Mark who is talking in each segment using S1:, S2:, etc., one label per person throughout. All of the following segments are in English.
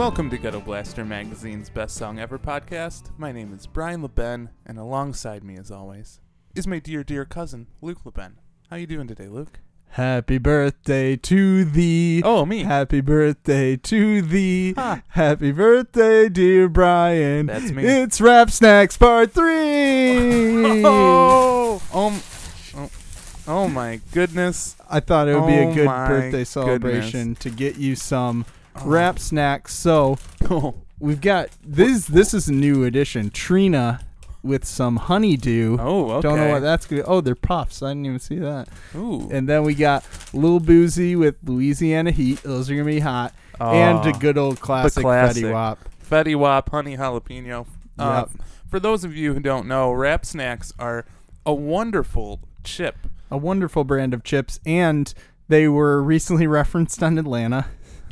S1: Welcome to Ghetto Blaster Magazine's Best Song Ever podcast. My name is Brian LeBen, and alongside me, as always, is my dear, dear cousin, Luke LeBen. How you doing today, Luke?
S2: Happy birthday to thee.
S1: Oh, me.
S2: Happy birthday to thee.
S1: Ha.
S2: Happy birthday, dear Brian.
S1: That's me.
S2: It's Rap Snacks Part 3.
S1: Oh, oh, oh, oh my goodness.
S2: I thought it would be
S1: Oh
S2: a good
S1: my
S2: birthday celebration to get you some
S1: Oh.
S2: rap snacks. So,
S1: Oh,
S2: we've got this this is a new edition. Trina with some honeydew.
S1: oh okay.
S2: Don't know what that's to Oh, they're puffs. I didn't even see that.
S1: Ooh.
S2: And then we got Lil Boosie with Louisiana Heat. Those are gonna be hot. and a
S1: Oh,
S2: good old classic,
S1: classic.
S2: Fetty Wap.
S1: Fetty Wap, honey jalapeno. Uh,
S2: Yep.
S1: For those of you who don't know, Rap Snacks are a wonderful chip.
S2: A wonderful brand of chips, and they were recently referenced on Atlanta.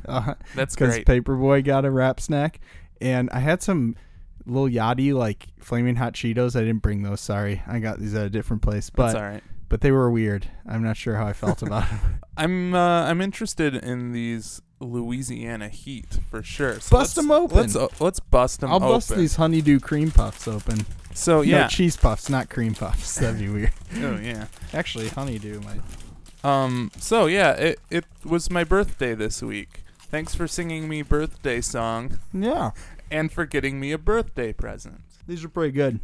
S2: Uh,
S1: That's
S2: because. Paperboy got a rap snack, and I had some Lil Yachty like flaming hot Cheetos. I didn't bring those. Sorry, I got these at a different place,
S1: That's
S2: but
S1: all right.
S2: but they were weird. I'm not sure how I felt about them.
S1: I'm uh, I'm interested in these Louisiana Heat for sure. So
S2: Bust
S1: let's-
S2: open.
S1: Let's uh, let's bust them
S2: I'll
S1: open.
S2: bust these honeydew cream puffs open.
S1: So
S2: No,
S1: yeah.
S2: cheese puffs, not cream puffs. That'd be weird.
S1: oh yeah.
S2: Actually, honeydew might.
S1: Um. So yeah, it it was my birthday this week. Thanks for singing me birthday song
S2: Yeah,
S1: and for getting me a birthday present.
S2: these are pretty good.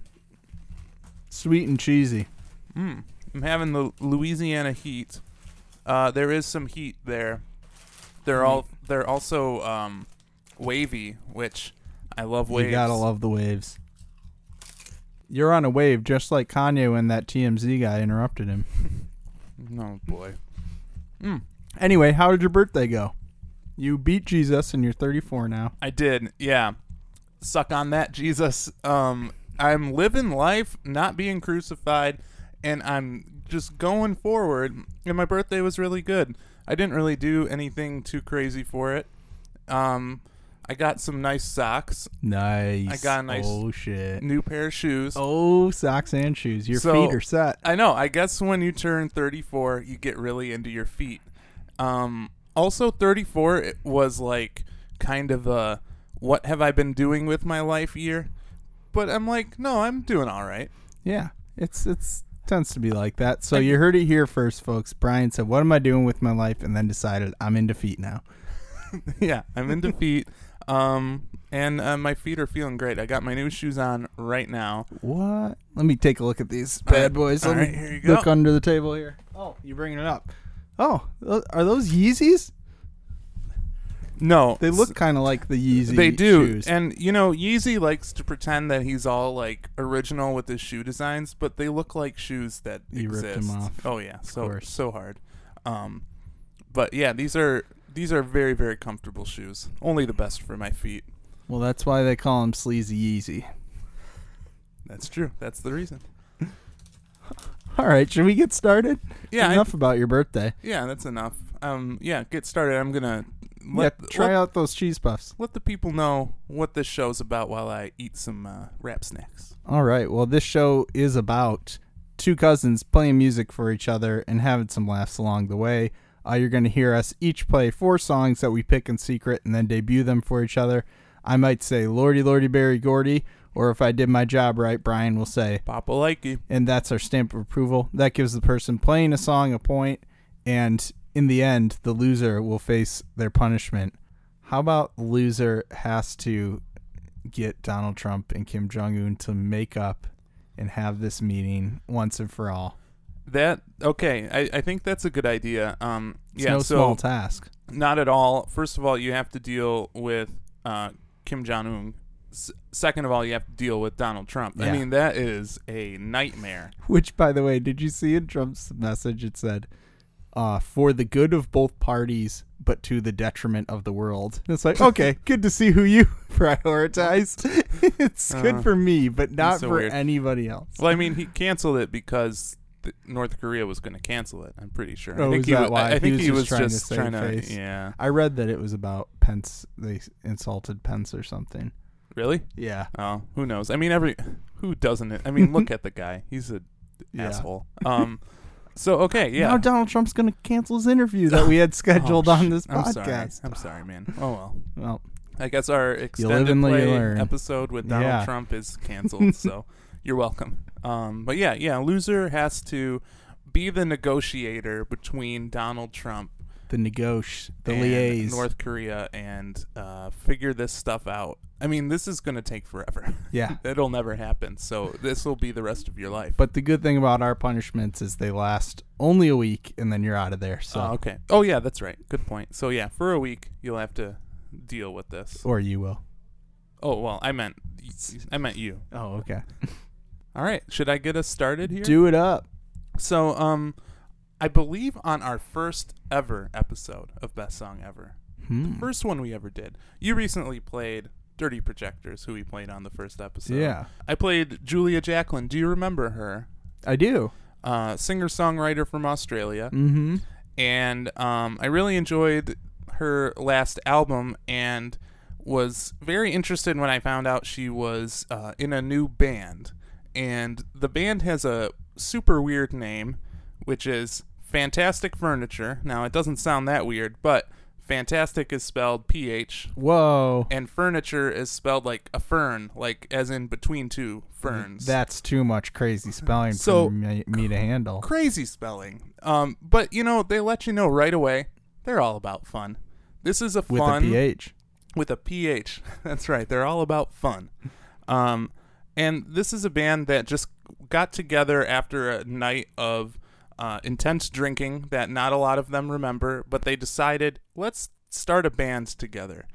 S2: Sweet and cheesy.
S1: Mm. I'm having the Louisiana Heat. Uh, there is some heat there. They're all they're also um, wavy, which I love waves.
S2: You gotta love the waves. You're on a wave, just like Kanye when that TMZ guy interrupted him.
S1: Oh boy. Mm.
S2: Anyway, how did your birthday go? You beat Jesus and you're 34 now.
S1: I did, yeah. Suck on that, Jesus. Um, I'm living life, not being crucified, and I'm just going forward. And my birthday was really good. I didn't really do anything too crazy for it. Um, I got some nice socks,
S2: Nice.
S1: I got a nice-
S2: Oh shit.
S1: new pair of shoes.
S2: Oh, socks and shoes. Your
S1: So-
S2: feet are set.
S1: I know. I guess when you turn 34, you get really into your feet. Um, also, 34 it was like kind of a what have I been doing with my life year. But I'm like, no, I'm doing all right.
S2: Yeah, it's it's tends to be like that. So you heard it here first, folks. Brian said, "What am I doing with my life?" and then decided I'm in defeat now.
S1: yeah, I'm in defeat. Um, and uh, my feet are feeling great. I got my new shoes on right now.
S2: What? Let me take a look at these bad
S1: right,
S2: boys.
S1: all
S2: Let
S1: right,
S2: me
S1: here you go.
S2: look under the table here. Oh, you're bringing it up. Oh, tho- are those Yeezys?
S1: No,
S2: They look kind of like the Yeezy.
S1: They do,
S2: shoes.
S1: and you know, Yeezy likes to pretend that he's all like original with his shoe designs, but they look like shoes that
S2: You ripped
S1: exist.
S2: them off.
S1: Oh yeah, so
S2: course.
S1: so hard. Um, but yeah, these are these are very very comfortable shoes. Only the best for my feet.
S2: well, that's why they call them Sleazy Yeezy.
S1: That's true. That's the reason.
S2: All right, should we get started?
S1: Yeah, I-
S2: enough about your birthday.
S1: yeah, that's enough. Um, yeah, get started. I'm gonna let
S2: yeah, try
S1: let,
S2: out those cheese puffs.
S1: let the people know what this show's about while I eat some uh, rap snacks.
S2: All right. Well, this show is about two cousins playing music for each other and having some laughs along the way. Uh, you're going to hear us each play four songs that we pick in secret and then debut them for each other. I might say Lordy, Lordy, Berry Gordy, or if I did my job right, Brian will say,
S1: Papa likey.
S2: and that's our stamp of approval. That gives the person playing a song a point, and in the end, the loser will face their punishment. How about the loser has to get Donald Trump and Kim Jong Un to make up and have this meeting once and for all?
S1: That okay? I, I think that's a good idea. Um,
S2: It's
S1: yeah.
S2: no
S1: so
S2: small task.
S1: not at all. First of all, you have to deal with uh, Kim Jong Un. S- second of all, you have to deal with Donald Trump. I mean, that is a nightmare.
S2: Which, by the way, did you see in Trump's message? It said, uh, "For the good of both parties, but to the detriment of the world." It's like, okay, good to see who you prioritize. it's good
S1: Uh,
S2: for me, but not
S1: so
S2: for
S1: weird.
S2: anybody else.
S1: Well, I mean, he canceled it because North Korea was going to cancel it. I'm pretty sure.
S2: Oh,
S1: I think he
S2: that
S1: wa-
S2: why?
S1: I, I
S2: He
S1: think
S2: was
S1: he
S2: just
S1: was
S2: trying to
S1: just
S2: save
S1: trying to.
S2: face.
S1: Yeah.
S2: I read that it was about Pence. They insulted Pence or something.
S1: Really?
S2: Yeah,
S1: Oh, who knows? I mean, every who doesn't it? I mean, look at the guy. He's a
S2: Yeah.
S1: asshole. Um. So okay, yeah.
S2: Now Donald Trump's going to cancel his interview that we had scheduled
S1: Oh,
S2: on this
S1: I'm
S2: podcast.
S1: sorry. I'm sorry, man. Oh well.
S2: Well,
S1: I guess our extended
S2: and you
S1: play
S2: learn.
S1: episode with Donald
S2: Yeah.
S1: Trump is canceled, so you're welcome. Um, but yeah, yeah, loser has to be the negotiator between Donald Trump
S2: The negotiate, the
S1: and
S2: liaise.
S1: North Korea and uh, figure this stuff out. I mean, this is going to take forever.
S2: Yeah.
S1: It'll never happen. So this will be the rest of your life.
S2: But the good thing about our punishments is they last only a week and then you're out of there. So
S1: Oh, okay. Oh yeah, that's right. Good point. So yeah, for a week you'll have to deal with this.
S2: or you will.
S1: Oh well, I meant I meant you.
S2: Oh, okay.
S1: All right. Should I get us started here?
S2: Do it up.
S1: So um, I believe on our first ever episode of Best Song Ever,
S2: Hmm.
S1: first one we ever did, you recently played Dirty Projectors, who we played on the first episode.
S2: Yeah.
S1: I played Julia Jacklin. Do you remember her?
S2: I do.
S1: Uh, singer songwriter from Australia.
S2: Mm-hmm.
S1: and um, I really enjoyed her last album and was very interested when I found out she was uh, in a new band. And the band has a super weird name, which is Phantastic Ferniture. Now, it doesn't sound that weird, but Fantastic is spelled P H,
S2: Whoa.
S1: and furniture is spelled like a fern, like as in between two ferns.
S2: That's too much crazy spelling
S1: So-
S2: for me, me to handle.
S1: crazy spelling. Um, but you know, they let you know right away they're all about fun. This is a
S2: With
S1: fun
S2: a PH.
S1: with a PH. That's right. They're all about fun. Um, and this is a band that just got together after a night of uh, intense drinking that not a lot of them remember, but they decided let's start a band together.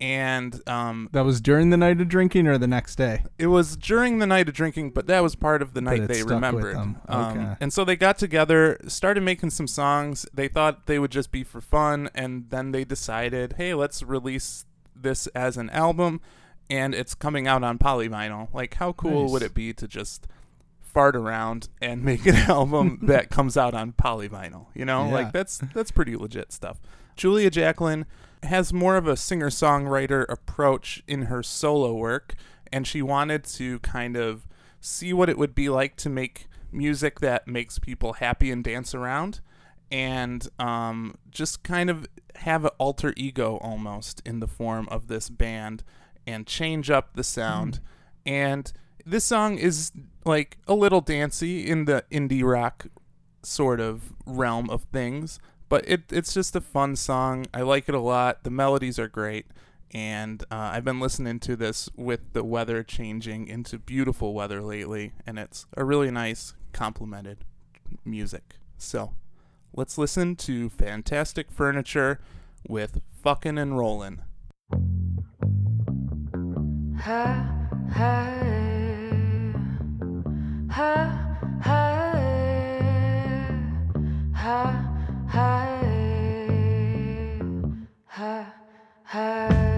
S1: And um,
S2: That was during the night of drinking or the next day?
S1: it was during the night of drinking, but that was part of the night they remembered.
S2: them.
S1: Um, and so they got together, started making some songs. They thought they would just be for fun, and then they decided, hey, let's release this as an album, and it's coming out on polyvinyl. Like, how cool
S2: Nice.
S1: would it be to just fart around and make an album that comes out on polyvinyl? You know,
S2: Yeah.
S1: like that's that's pretty legit stuff. Julia Jacklin has more of a singer songwriter approach in her solo work, and she wanted to kind of see what it would be like to make music that makes people happy and dance around, and um, just kind of have an alter ego almost in the form of this band and change up the sound. And this song is like a little dancey in the indie rock sort of realm of things, but it it's just a fun song. I like it a lot. The melodies are great, and uh, I've been listening to this with the weather changing into beautiful weather lately, and it's a really nice complemented music. So, let's listen to Phantastic Ferniture with Fucking and Rollin'.
S3: Ha, ha, ha, ha,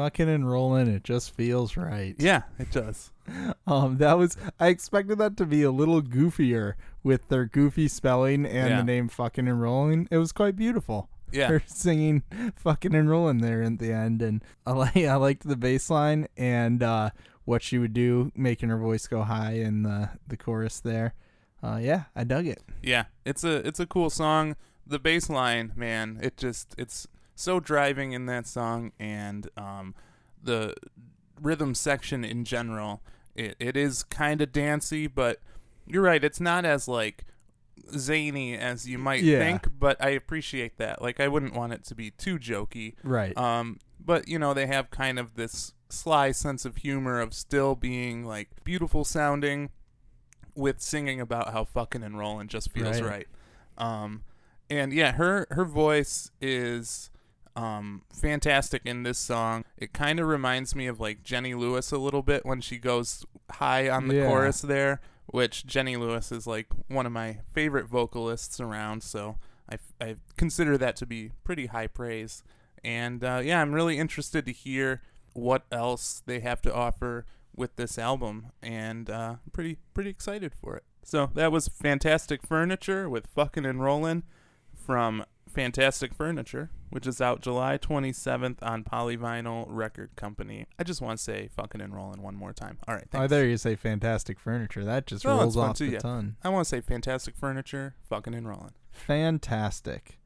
S2: fucking and rolling. It just feels right.
S1: Yeah, it does.
S2: Um, that was I expected that to be a little goofier with their goofy spelling and
S1: Yeah.
S2: the name fucking and rolling. It was quite beautiful.
S1: Yeah.
S2: Her singing fucking and rolling there at the end, and I like I liked the bass line and uh, what she would do, making her voice go high in the the chorus there. Uh, yeah, I dug it.
S1: Yeah, it's a it's a cool song. The bass line, man, it just it's so driving in that song, and um, the rhythm section in general, it, it is kind of dancey, but you're right, it's not as like zany as you might
S2: Yeah.
S1: think. But I appreciate that. Like, I wouldn't want it to be too jokey.
S2: Right.
S1: Um, but you know, they have kind of this sly sense of humor of still being like beautiful sounding with singing about how fucking and rolling just feels
S2: Right.
S1: right. Um, and yeah, her her voice is um fantastic in this song. It kind of reminds me of like Jenny Lewis a little bit when she goes high on the
S2: Yeah.
S1: chorus there, which Jenny Lewis is like one of my favorite vocalists around, so I, I consider that to be pretty high praise. And uh, yeah, I'm really interested to hear what else they have to offer with this album, and uh, I'm pretty pretty excited for it. So that was Phantastic Ferniture with Fucking and Rollin' from Phantastic Ferniture, which is out July 27th on Polyvinyl Record Company. I just want to say Fucking and Rollin' one more time. All right,
S2: I
S1: thanks.
S2: thought you say fantastic furniture. That just
S1: Oh,
S2: rolls off
S1: too,
S2: the
S1: yeah.
S2: tongue.
S1: I want to say Phantastic Ferniture, Fucking enrolling.
S2: Fantastic.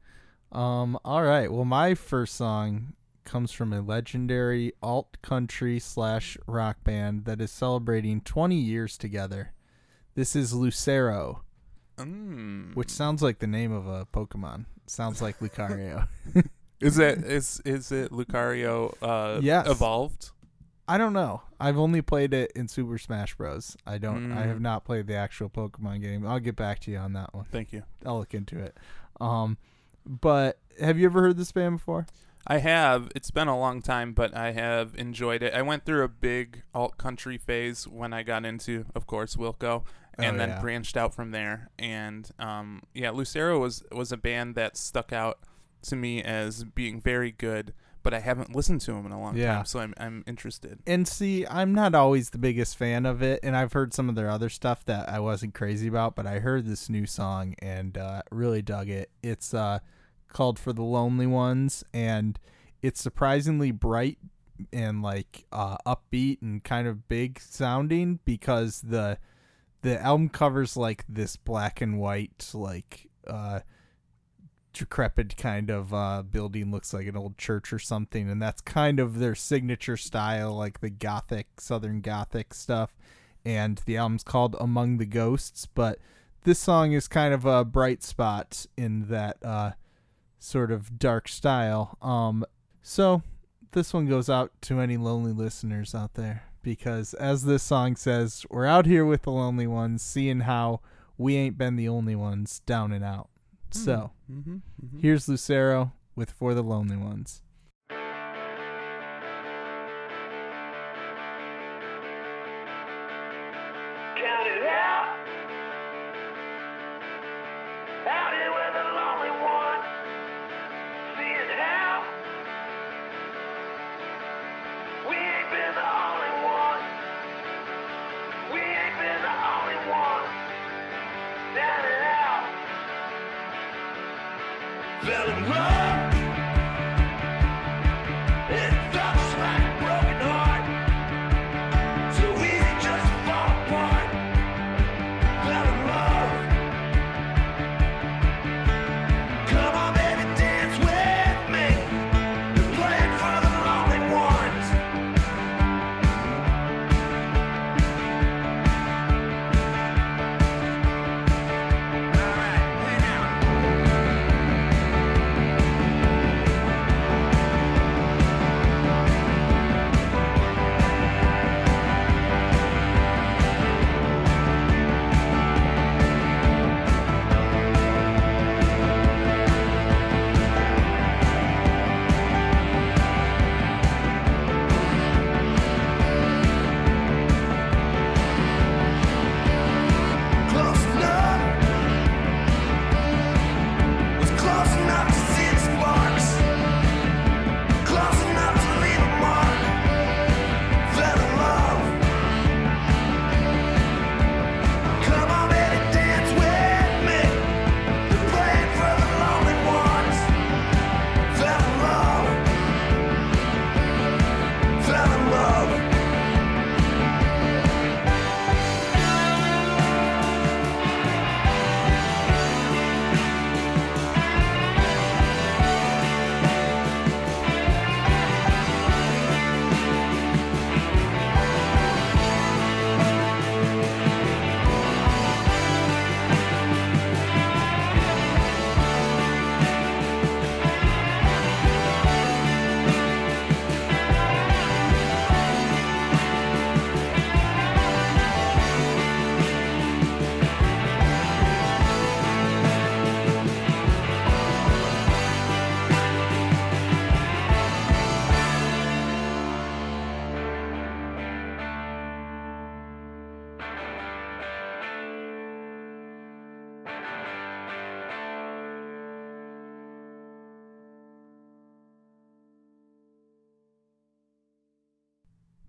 S2: Um, all right. Well, my first song comes from a legendary alt country slash rock band that is celebrating 20 years together. This is Lucero,
S1: Mm.
S2: which sounds like the name of a Pokemon. Sounds like Lucario.
S1: is it is is it Lucario uh
S2: Yes.
S1: evolved?
S2: I don't know. I've only played it in Super Smash Bros. I don't. I
S1: Mm.
S2: have not played the actual Pokemon game. I'll get back to you on that one.
S1: Thank you.
S2: I'll look into it. Um, but have you ever heard this band before?
S1: I have. It's been a long time, but I have enjoyed it. I went through a big alt country phase when I got into, of course, Wilco, and
S2: Oh,
S1: then
S2: yeah.
S1: branched out from there. And um, yeah, Lucero was was a band that stuck out to me as being very good, but I haven't listened to them in a long
S2: Yeah.
S1: time, so I'm I'm interested.
S2: And see, I'm not always the biggest fan of it, and I've heard some of their other stuff that I wasn't crazy about, but I heard this new song and uh, really dug it. It's uh, called "For the Lonely Ones," and it's surprisingly bright and like uh, upbeat and kind of big sounding because the the album covers like this black and white like uh decrepit kind of uh, building looks like an old church or something and that's kind of their signature style like the gothic southern gothic stuff. And the album's called among the ghosts but this song is kind of a bright spot in that uh, sort of dark style. Um so this one goes out to any lonely listeners out there because as this song says we're out here with the lonely ones seeing how we ain't been the only ones down and out. So
S1: mm-hmm,
S2: Here's Lucero with For the Lonely Ones.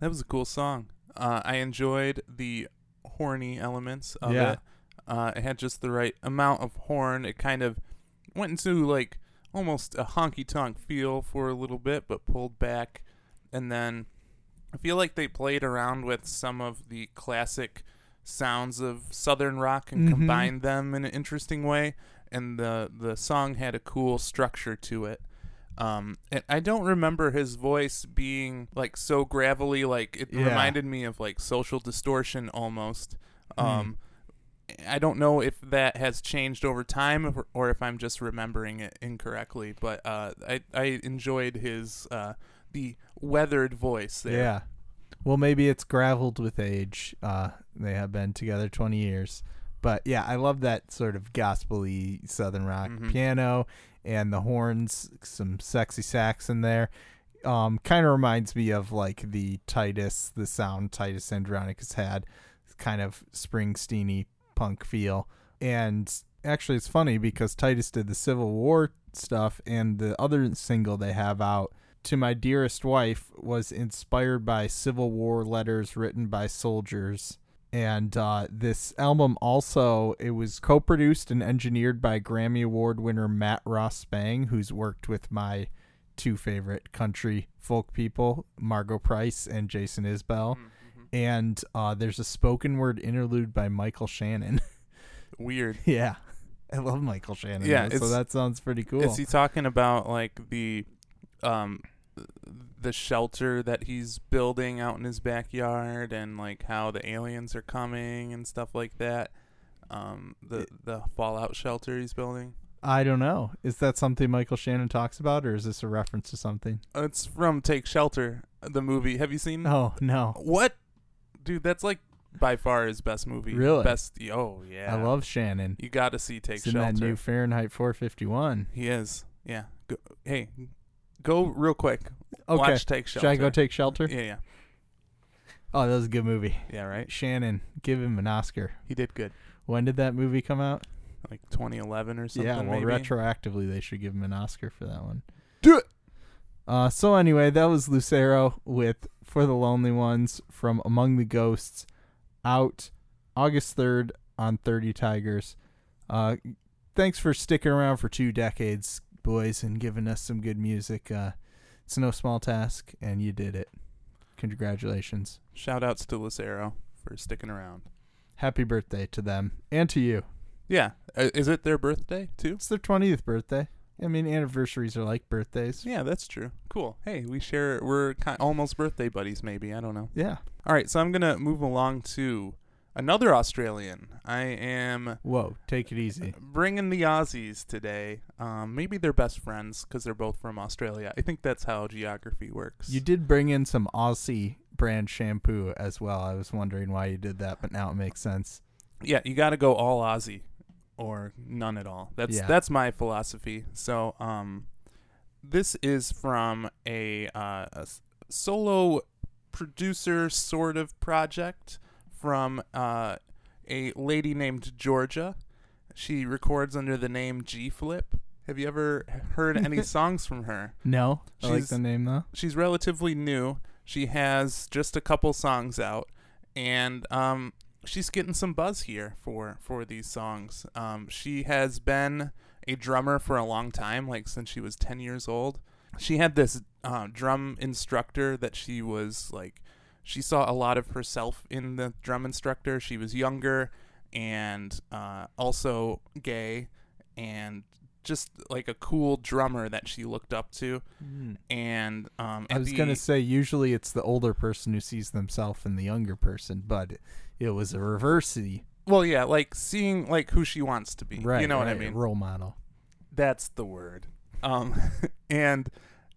S1: That was a cool song. Uh, I enjoyed the horny elements of
S2: Yeah.
S1: it. Uh, it had just the right amount of horn. It kind of went into like almost a honky tonk feel for a little bit, but pulled back. And then I feel like they played around with some of the classic sounds of southern rock and
S2: Mhm.
S1: combined them in an interesting way. And the the song had a cool structure to it. Um, and I don't remember his voice being like so gravelly. Like it
S2: Yeah.
S1: reminded me of like Social Distortion almost.
S2: Hmm.
S1: Um, I don't know if that has changed over time or, if I'm just remembering it incorrectly. But uh, I I enjoyed his uh, the weathered voice there.
S2: Yeah. Well, maybe it's graveled with age. Uh, they have been together 20 years. But yeah, I love that sort of gospely southern rock
S1: Mhm.
S2: piano and the horns, some sexy sax in there. Um, kind of reminds me of like the Titus, the sound Titus Andronicus had, kind of Springsteeny punk feel. And actually, it's funny because Titus did the Civil War stuff, and the other single they have out, To My Dearest Wife, was inspired by Civil War letters written by soldiers. And uh, this album also it was co-produced and engineered by Grammy Award winner Matt Ross Spang, who's worked with my two favorite country folk people, Margo Price and Jason Isbell.
S1: Mm-hmm.
S2: And uh, there's a spoken word interlude by Michael Shannon.
S1: Weird.
S2: yeah, I love Michael Shannon.
S1: Yeah,
S2: though, so that sounds pretty cool.
S1: Is he talking about like the um the shelter that he's building out in his backyard and like how the aliens are coming and stuff like that? Um the the fallout shelter he's building.
S2: I don't know. Is that something Michael Shannon talks about, or is this a reference to something?
S1: It's from Take Shelter, the movie. Have you seen
S2: Oh no,
S1: What? Dude, that's like by far his best movie.
S2: Really?
S1: Best Oh yeah.
S2: I love Shannon.
S1: You got to see Take
S2: It's in
S1: Shelter.
S2: that new Fahrenheit 451.
S1: he is. Yeah. Go, hey, go real quick.
S2: Okay,
S1: Watch Take Shelter.
S2: should I go take shelter?
S1: Yeah, yeah.
S2: Oh, that was a good movie.
S1: Yeah, right.
S2: Shannon, give him an Oscar.
S1: He did good.
S2: When did that movie come out?
S1: Like 2011 or something
S2: yeah, well,
S1: maybe.
S2: retroactively they should give him an Oscar for that one.
S1: Do it.
S2: Uh, so anyway, that was Lucero with "For the Lonely Ones" from Among the Ghosts, out August third on Thirty Tigers. Uh, thanks for sticking around for two decades, boys, and giving us some good music. Uh, it's no small task, and you did it. Congratulations!
S1: Shout outs to Lucero for sticking around.
S2: Happy birthday to them and to you.
S1: Yeah. Uh, is it their birthday too?
S2: It's their twentieth birthday. I mean, anniversaries are like birthdays.
S1: Yeah, that's true. Cool. Hey, we share. We're ki almost birthday buddies, maybe. I don't know.
S2: Yeah.
S1: All right, so I'm gonna move along to another Australian. I am
S2: Whoa, take it easy.
S1: bringing the Aussies today. Um, maybe they're best friends because they're both from Australia. I think that's how geography works.
S2: You did bring in some Aussie brand shampoo as well. I was wondering why you did that, but now it makes sense.
S1: yeah, you got to go all Aussie or none at all. That's
S2: Yeah.
S1: that's my philosophy. So, um, this is from a, uh, a solo producer sort of project from uh, a lady named Georgia. She records under the name G Flip. Have you ever heard any songs from her?
S2: No, I like
S1: She's-
S2: the name though.
S1: she's relatively new. She has just a couple songs out, and um, she's getting some buzz here for for these songs. Um, she has been a drummer for a long time, like since she was ten years old. She had this uh, drum instructor that she was like. She saw a lot of herself in the drum instructor. She was younger and uh, also gay, and just like a cool drummer that she looked up to and um,
S2: I was gonna say usually it's the older person who sees themselves in the younger person, but it was a reversey.
S1: well, yeah, like seeing like who she wants to be.
S2: Right.
S1: you know what I mean?
S2: Role model.
S1: That's the word. Um, and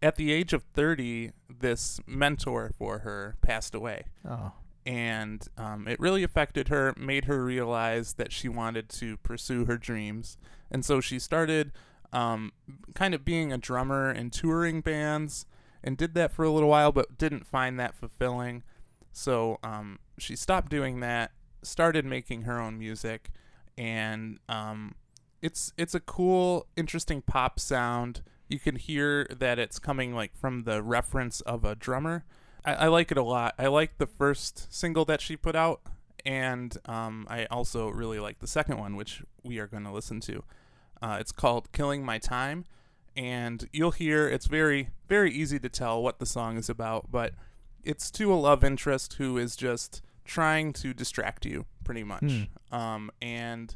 S1: at the age of thirty, this mentor for her passed away,
S2: Oh.
S1: and um, it really affected her. Made her realize that she wanted to pursue her dreams, and so she started um, kind of being a drummer in touring bands, and did that for a little while, but didn't find that fulfilling. So um, she stopped doing that, started making her own music, and um, it's it's a cool, interesting pop sound. You can hear that it's coming like from the reference of a drummer, I, I like it a lot. I like the first single that she put out, and um, I also really like the second one, which we are going to listen to. Uh, it's called "Killing My Time," and you'll hear it's very, very easy to tell what the song is about, but it's to a love interest who is just trying to distract you, pretty much. Um, and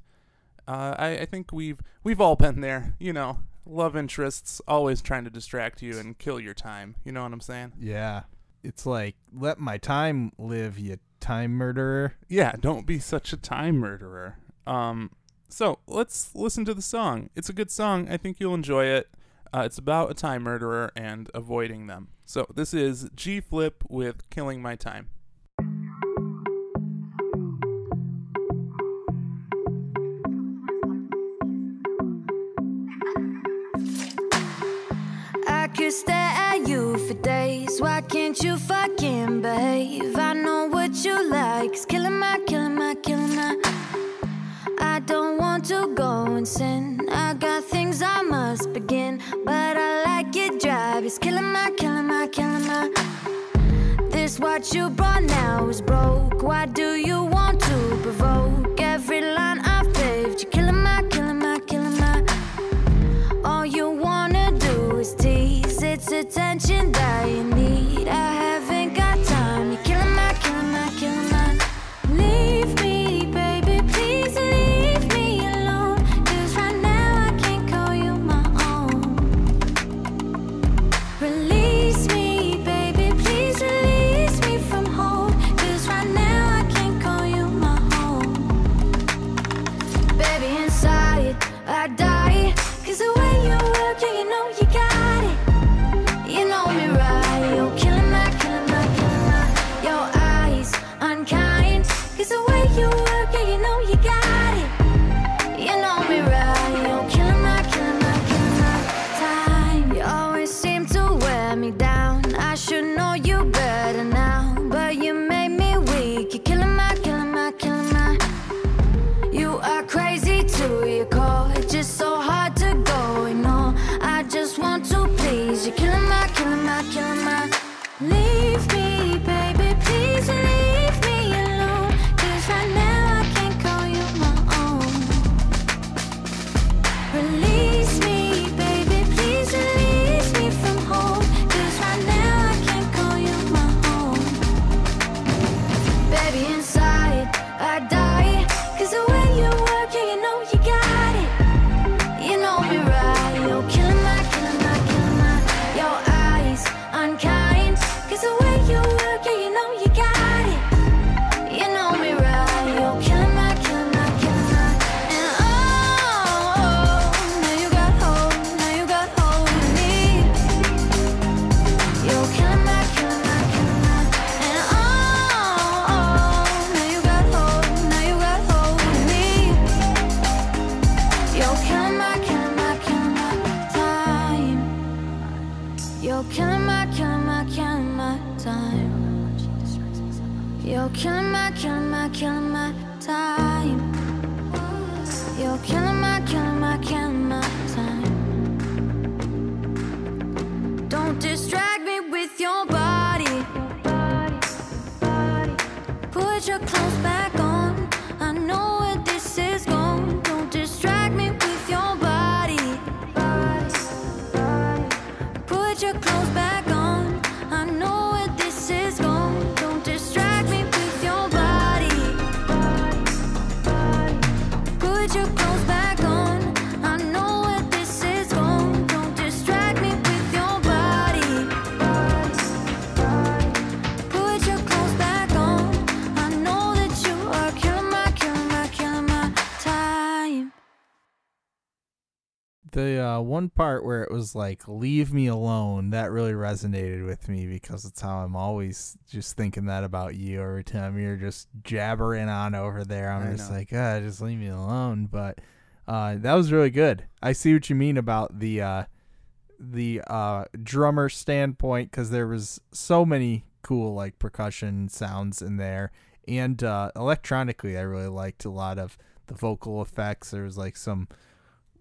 S1: uh, I, I think we've we've all been there, you know. Love interests always trying to distract you and kill your time. You know what I'm saying?
S2: Yeah. It's like, let my time live, you time murderer.
S1: Yeah, don't be such a time murderer. Um, so let's listen to the song. It's a good song. I think you'll enjoy it. Uh, it's about a time murderer and avoiding them. So this is G Flip with "Killing My Time."
S3: Could stare at you for days. Why can't you fucking behave? I know what you like. It's killing my, killing my, killing my. I don't want to go and sin. I got things I must begin, but I like it drive. It's killing my, killing my, killing my. This what you brought now is broke. Why do you want to provoke every line
S2: one part where it was like, leave me alone, that really resonated with me because it's how I'm always just thinking that about you every time you're just jabbering on over there. I'm
S1: I
S2: just
S1: know.
S2: like, ah, just leave me alone. But uh, that was really good. I see what you mean about the uh, the uh, drummer standpoint because there was so many cool like percussion sounds in there, and uh, electronically, I really liked a lot of the vocal effects. There was like some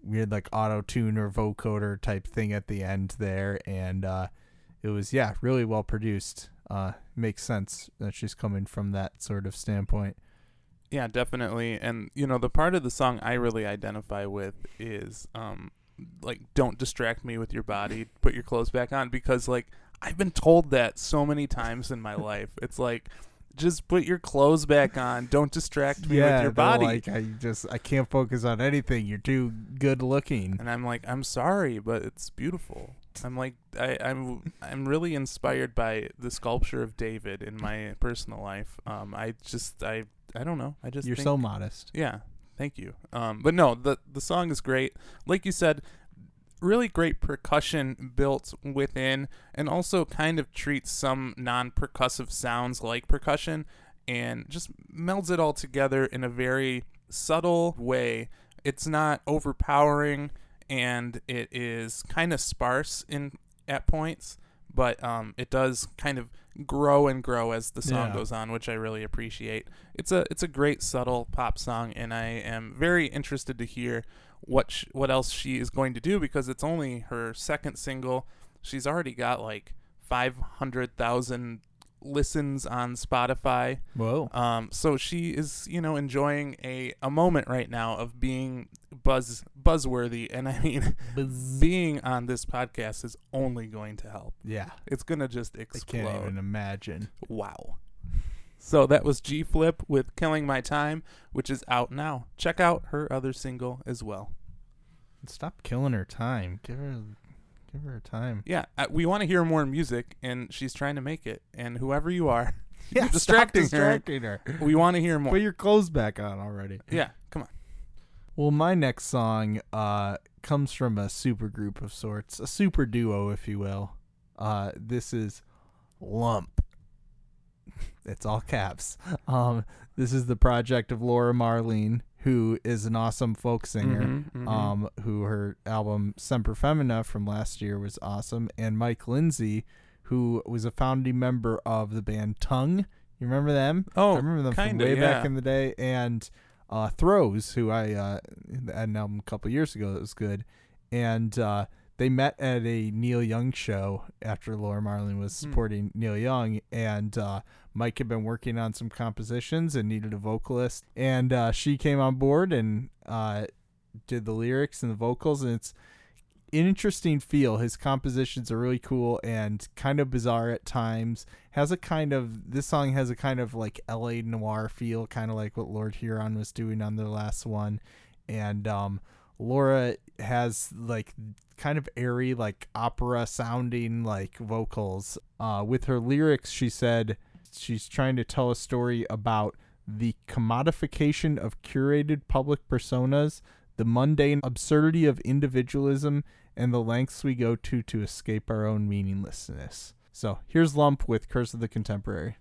S2: weird like auto tune or vocoder type thing at the end there, and uh, it was yeah really well produced. uh, makes sense that she's coming from that sort of standpoint.
S1: Yeah, definitely. And you know, the part of the song I really identify with is um like don't distract me with your body, put your clothes back on because like I've been told that so many times in my life. It's like just put your clothes back on. Don't distract me with your body.
S2: Like I just I can't focus on anything. You're too good looking.
S1: and I'm like, I'm sorry, but it's beautiful. I'm like, I, I'm, I'm really inspired by the sculpture of David in my personal life. Um, I just, I, I don't know. I just,
S2: You're
S1: think-
S2: so modest.
S1: Yeah, thank you. Um, but no, the the song is great. Like you said, really great percussion built within, and also kind of treats some non-percussive sounds like percussion, and just melds it all together in a very subtle way. It's not overpowering, and it is kind of sparse in at points, but um, it does kind of grow and grow as the song
S2: Yeah.
S1: goes on, which I really appreciate. It's a it's a great subtle pop song, and I am very interested to hear what sh- what else she is going to do because it's only her second single. She's already got like five hundred thousand listens on Spotify.
S2: Whoa.
S1: Um, so she is, you know, enjoying a, a moment right now of being buzz buzzworthy, and I mean, being on this podcast is only going to help.
S2: Yeah.
S1: It's gonna just explode.
S2: I can't even imagine.
S1: Wow. So that was G Flip with Killing My Time, which is out now. Check out her other single as well.
S2: Stop killing her time. Give her give her time.
S1: Yeah, uh, we want to hear more music, and she's trying to make it. And whoever you are,
S2: Yeah,
S1: you're distracting,
S2: distracting her.
S1: her. We want to hear more.
S2: Put your clothes back on already.
S1: yeah, come on.
S2: Well, my next song uh, comes from a super group of sorts, a super duo, if you will. Uh, this is Lump. it's all caps. Um, this is the project of Laura Marling, who is an awesome folk singer.
S1: Mhm, mhm.
S2: Um, who her album Semper Femina from last year was awesome, and Mike Lindsay, who was a founding member of the band Tunng. You remember them?
S1: Oh,
S2: I remember them
S1: kinda,
S2: from way back in the day, and uh, Throws, who I uh, had an album a couple years ago that was good, and uh, they met at a Neil Young show after Laura Marling was
S1: Hmm.
S2: supporting Neil Young, and uh, Mike had been working on some compositions and needed a vocalist, and uh, she came on board and uh, did the lyrics and the vocals, and it's an interesting feel. His compositions are really cool and kind of bizarre at times. Has a kind of this song has a kind of like LA noir feel, kind of like what Lord Huron was doing on their last one. And um Laura has like kind of airy, like opera sounding like vocals. Uh, with her lyrics, she said she's trying to tell a story about the commodification of curated public personas, the mundane absurdity of individualism, and the lengths we go to to escape our own meaninglessness. So here's Lump with Curse of the Contemporary.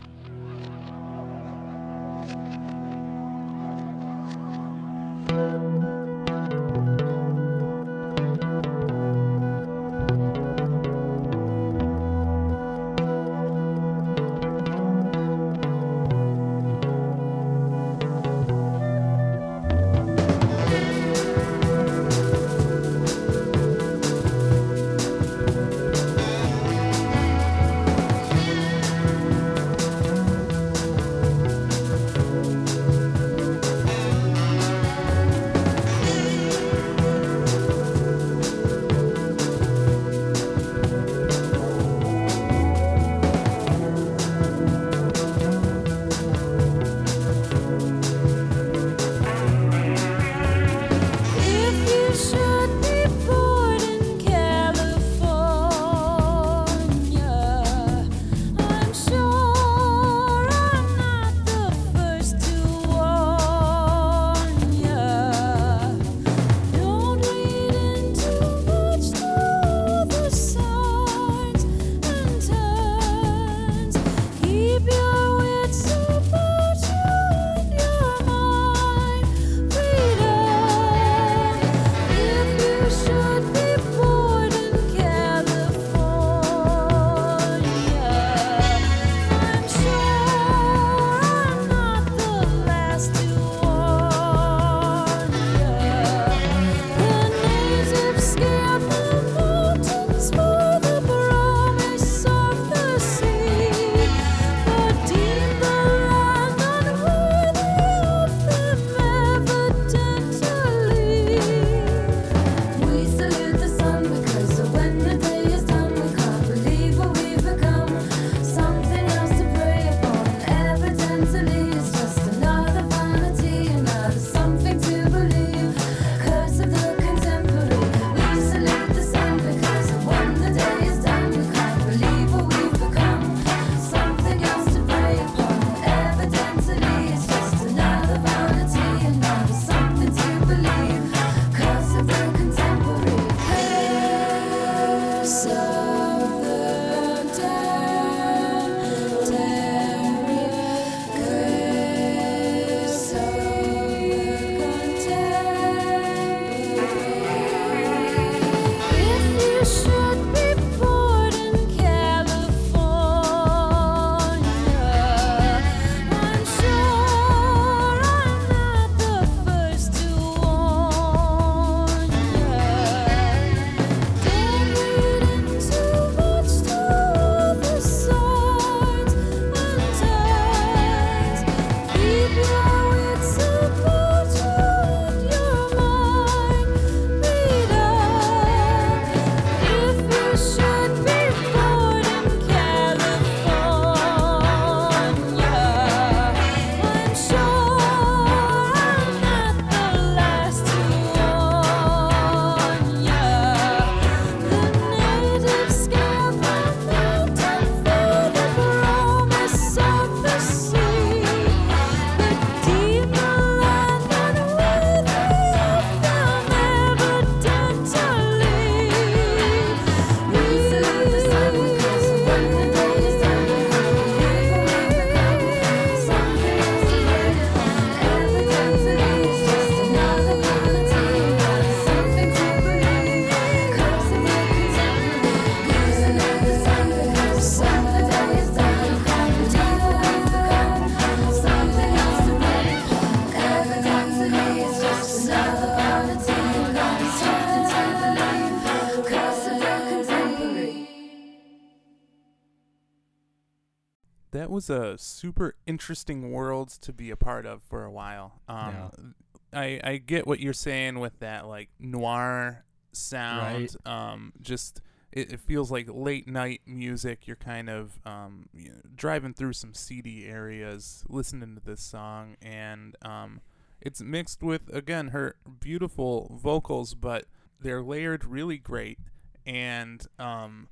S1: Was a super interesting world to be a part of for a while. Um, I I get what you're saying with that like noir sound. Um, just it, it feels like late night music. You're kind of um you know, driving through some seedy areas, listening to this song, and um, it's mixed with again her beautiful vocals, but they're layered really great, and um.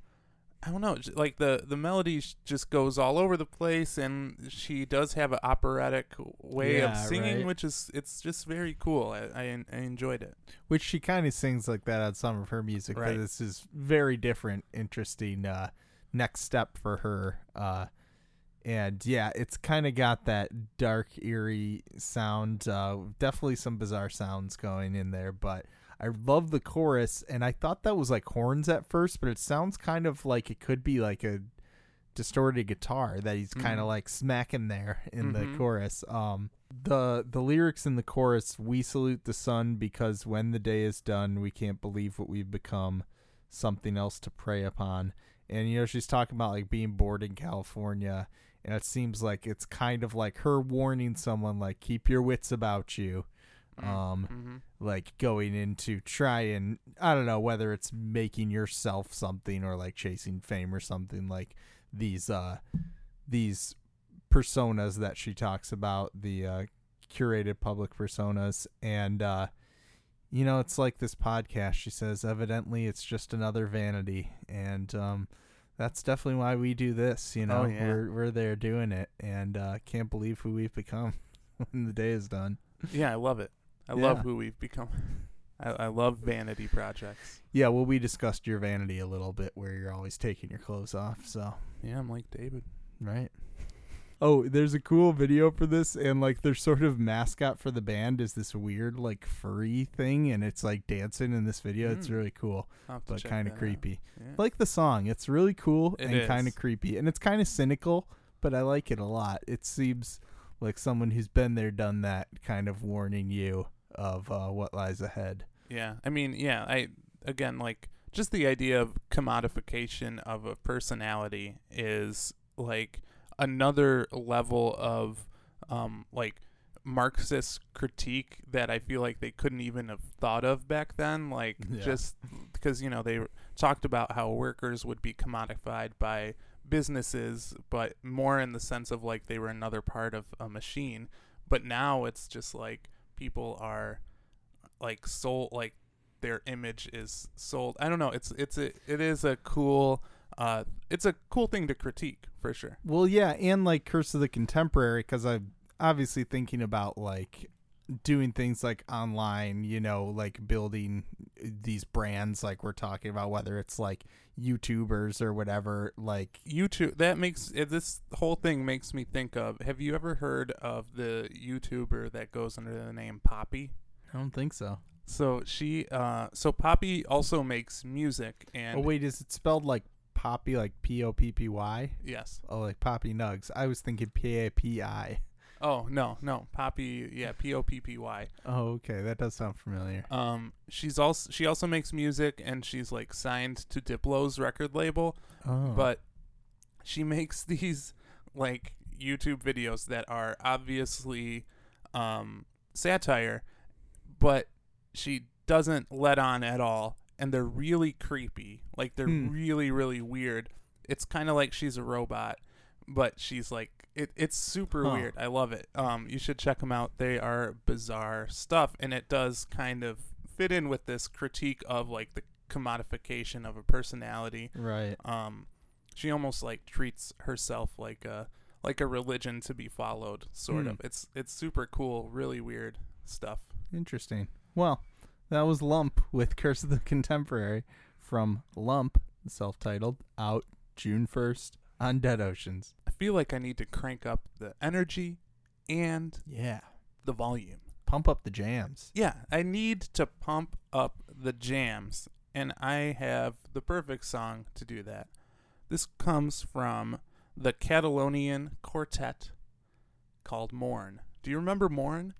S1: I don't know, like the the melody just goes all over the place, and she does have an operatic way of singing,
S2: right.
S1: which is it's just very cool. I I, I enjoyed it.
S2: Which she kind of sings like that on some of her music.
S1: Right.
S2: This is very different, interesting uh, next step for her. Uh, and yeah, it's kind of got that dark, eerie sound. Uh, definitely some bizarre sounds going in there, but I love the chorus. And I thought that was like horns at first, but it sounds kind of like it could be like a distorted guitar that he's kind of like smacking there in the
S1: Mhm.
S2: chorus. Um, the the lyrics in the chorus: "We salute the sun because when the day is done, we can't believe what we've become. Something else to prey upon." And you know, she's talking about like being bored in California, and it seems like it's kind of like her warning someone like keep your wits about you. Um,
S1: hmm
S2: like going into try and I don't know whether it's making yourself something or like chasing fame or something like these uh these personas that she talks about the uh curated public personas. And uh you know it's like this podcast she says evidently it's just another vanity. And um that's definitely why we do this you know?
S1: Oh, yeah.
S2: we're we're there doing it. And uh can't believe who we've become when the day is done.
S1: Yeah, I love it. I love who we've become. I, I love vanity projects.
S2: Yeah, well, we discussed your vanity a little bit, where you're always taking your clothes off. So,
S1: Yeah, I'm like David.
S2: right. Oh, there's a cool video for this, and like their sort of mascot for the band is this weird like furry thing, and it's like dancing in this video. It's
S1: Mm.
S2: really cool,
S1: I'll have to
S2: but kind of creepy.
S1: Yeah.
S2: Like the song, it's really cool
S1: It
S2: and kind of creepy, and it's kind of cynical, but I like it a lot. It seems like someone who's been there, done that, kind of warning you of uh, what lies ahead.
S1: Yeah, I mean, yeah, I again like just the idea of commodification of a personality is like another level of um like Marxist critique that I feel like they couldn't even have thought of back then like
S2: Yeah.
S1: just because you know they talked about how workers would be commodified by businesses but more in the sense of like they were another part of a machine. But now it's just like people are like sold like their image is sold. I don't know. It's it's a it is a cool uh it's a cool thing to critique for sure.
S2: Well, yeah, and like Curse of the Contemporary, because I'm obviously thinking about like doing things like online, you know, like building these brands, like we're talking about, whether it's like YouTubers or whatever. Like,
S1: youtube that makes this whole thing makes me think of have you ever heard of the youtuber that goes under the name poppy
S2: I don't think so.
S1: so she uh so poppy also makes music and
S2: oh, wait, is it spelled like Poppy, like P O P P Y?
S1: yes
S2: Oh, like Poppy Nugs. I was thinking P A P I.
S1: oh no no poppy yeah p-o-p-p-y
S2: Oh, okay, that does sound familiar.
S1: um she's also she also makes music and she's like signed to diplo's record label
S2: Oh,
S1: but she makes these like YouTube videos that are obviously um, satire, but she doesn't let on at all, and they're really creepy. Like they're
S2: Hmm.
S1: really really weird. It's kind of like she's a robot, but she's like it. It's super
S2: Huh.
S1: weird. I love it. Um, you should check them out. They are bizarre stuff, and it does kind of fit in with this critique of like the commodification of a personality
S2: right.
S1: um she almost like treats herself like a like a religion to be followed sort
S2: Hmm.
S1: of it's it's super cool really weird stuff
S2: Interesting. Well, that was Lump with Curse of the Contemporary from Lump, self titled, out June 1st on Dead Oceans.
S1: Feel like i need to crank up the energy and
S2: Yeah.
S1: the volume
S2: Pump up the jams.
S1: yeah i need to pump up the jams and i have the perfect song to do that this comes from the catalonian quartet called Mourn do you remember Mourn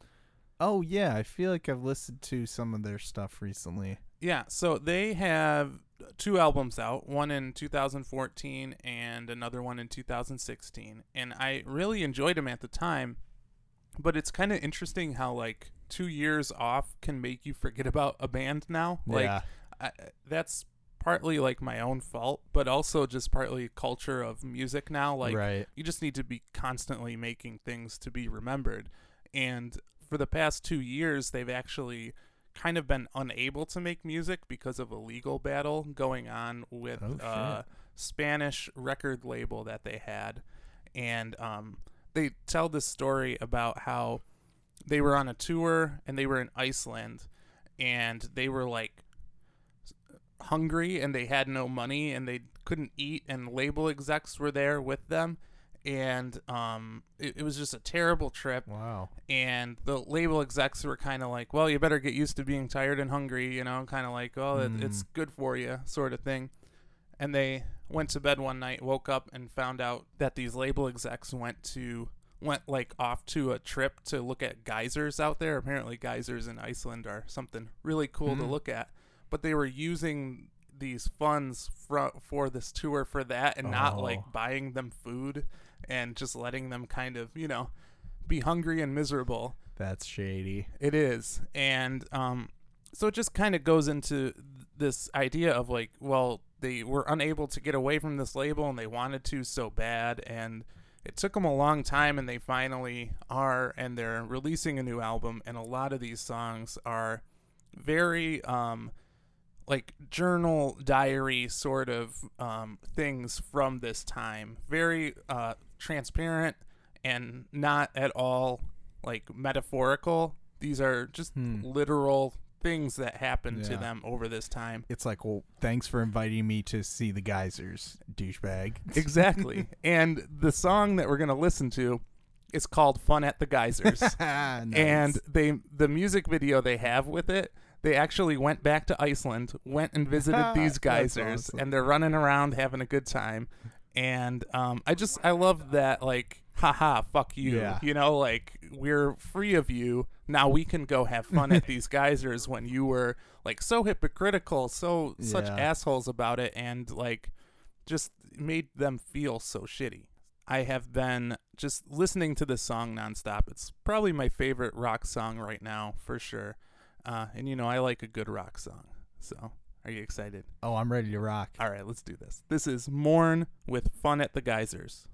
S2: Oh, yeah. I feel like I've listened to some of their stuff recently.
S1: Yeah, so they have two albums out, one in 2014 and another one in 2016, and I really enjoyed them at the time. But it's kind of interesting how like two years off can make you forget about a band now. Like
S2: Yeah.
S1: I, that's partly like my own fault, but also just partly culture of music now. Like
S2: Right.
S1: you just need to be constantly making things to be remembered. And for the past two years, they've actually kind of been unable to make music because of a legal battle going on with
S2: Oh,
S1: uh, Spanish record label that they had. And um, they tell this story about how they were on a tour and they were in Iceland and they were like hungry and they had no money and they couldn't eat and label execs were there with them and um it, it was just a terrible trip.
S2: Wow.
S1: and the label execs were kind of like well you better get used to being tired and hungry you know kind of like oh it, it's good for you sort of thing. And they went to bed one night woke up and found out that these label execs went to went like off to a trip to look at geysers out there. Apparently geysers in iceland are something really cool to look at. But they were using these funds for, for this tour for that and not
S2: Oh.
S1: like buying them food and just letting them kind of you know be hungry and miserable
S2: That's shady.
S1: it is. And um, so it just kind of goes into this idea of like, well, they were unable to get away from this label and they wanted to so bad. And it took them a long time and they finally are. And they're releasing a new album. And a lot of these songs are very. Um, like journal diary sort of um, things from this time very uh, transparent and not at all like metaphorical these are just hmm. literal things that happened to them over this time
S2: It's like, well, thanks for inviting me to see the geysers, douchebag.
S1: exactly and the song that we're going to listen to is called fun at the geysers
S2: Nice.
S1: and they the music video they have with it they actually went back to Iceland, went and visited these geysers,
S2: awesome.
S1: and they're running around having a good time. And um, I just I love that like haha fuck you
S2: Yeah.
S1: you know like we're free of you now we can go have fun at these geysers when you were like so hypocritical so such
S2: Yeah.
S1: assholes about it and like just made them feel so shitty. I have been just listening to this song nonstop. It's probably my favorite rock song right now, for sure. Uh, and you know, I like a good rock song. So, are you excited?
S2: oh, I'm ready to rock.
S1: All right, let's do this. This is Mourn with Fun at the Geysers.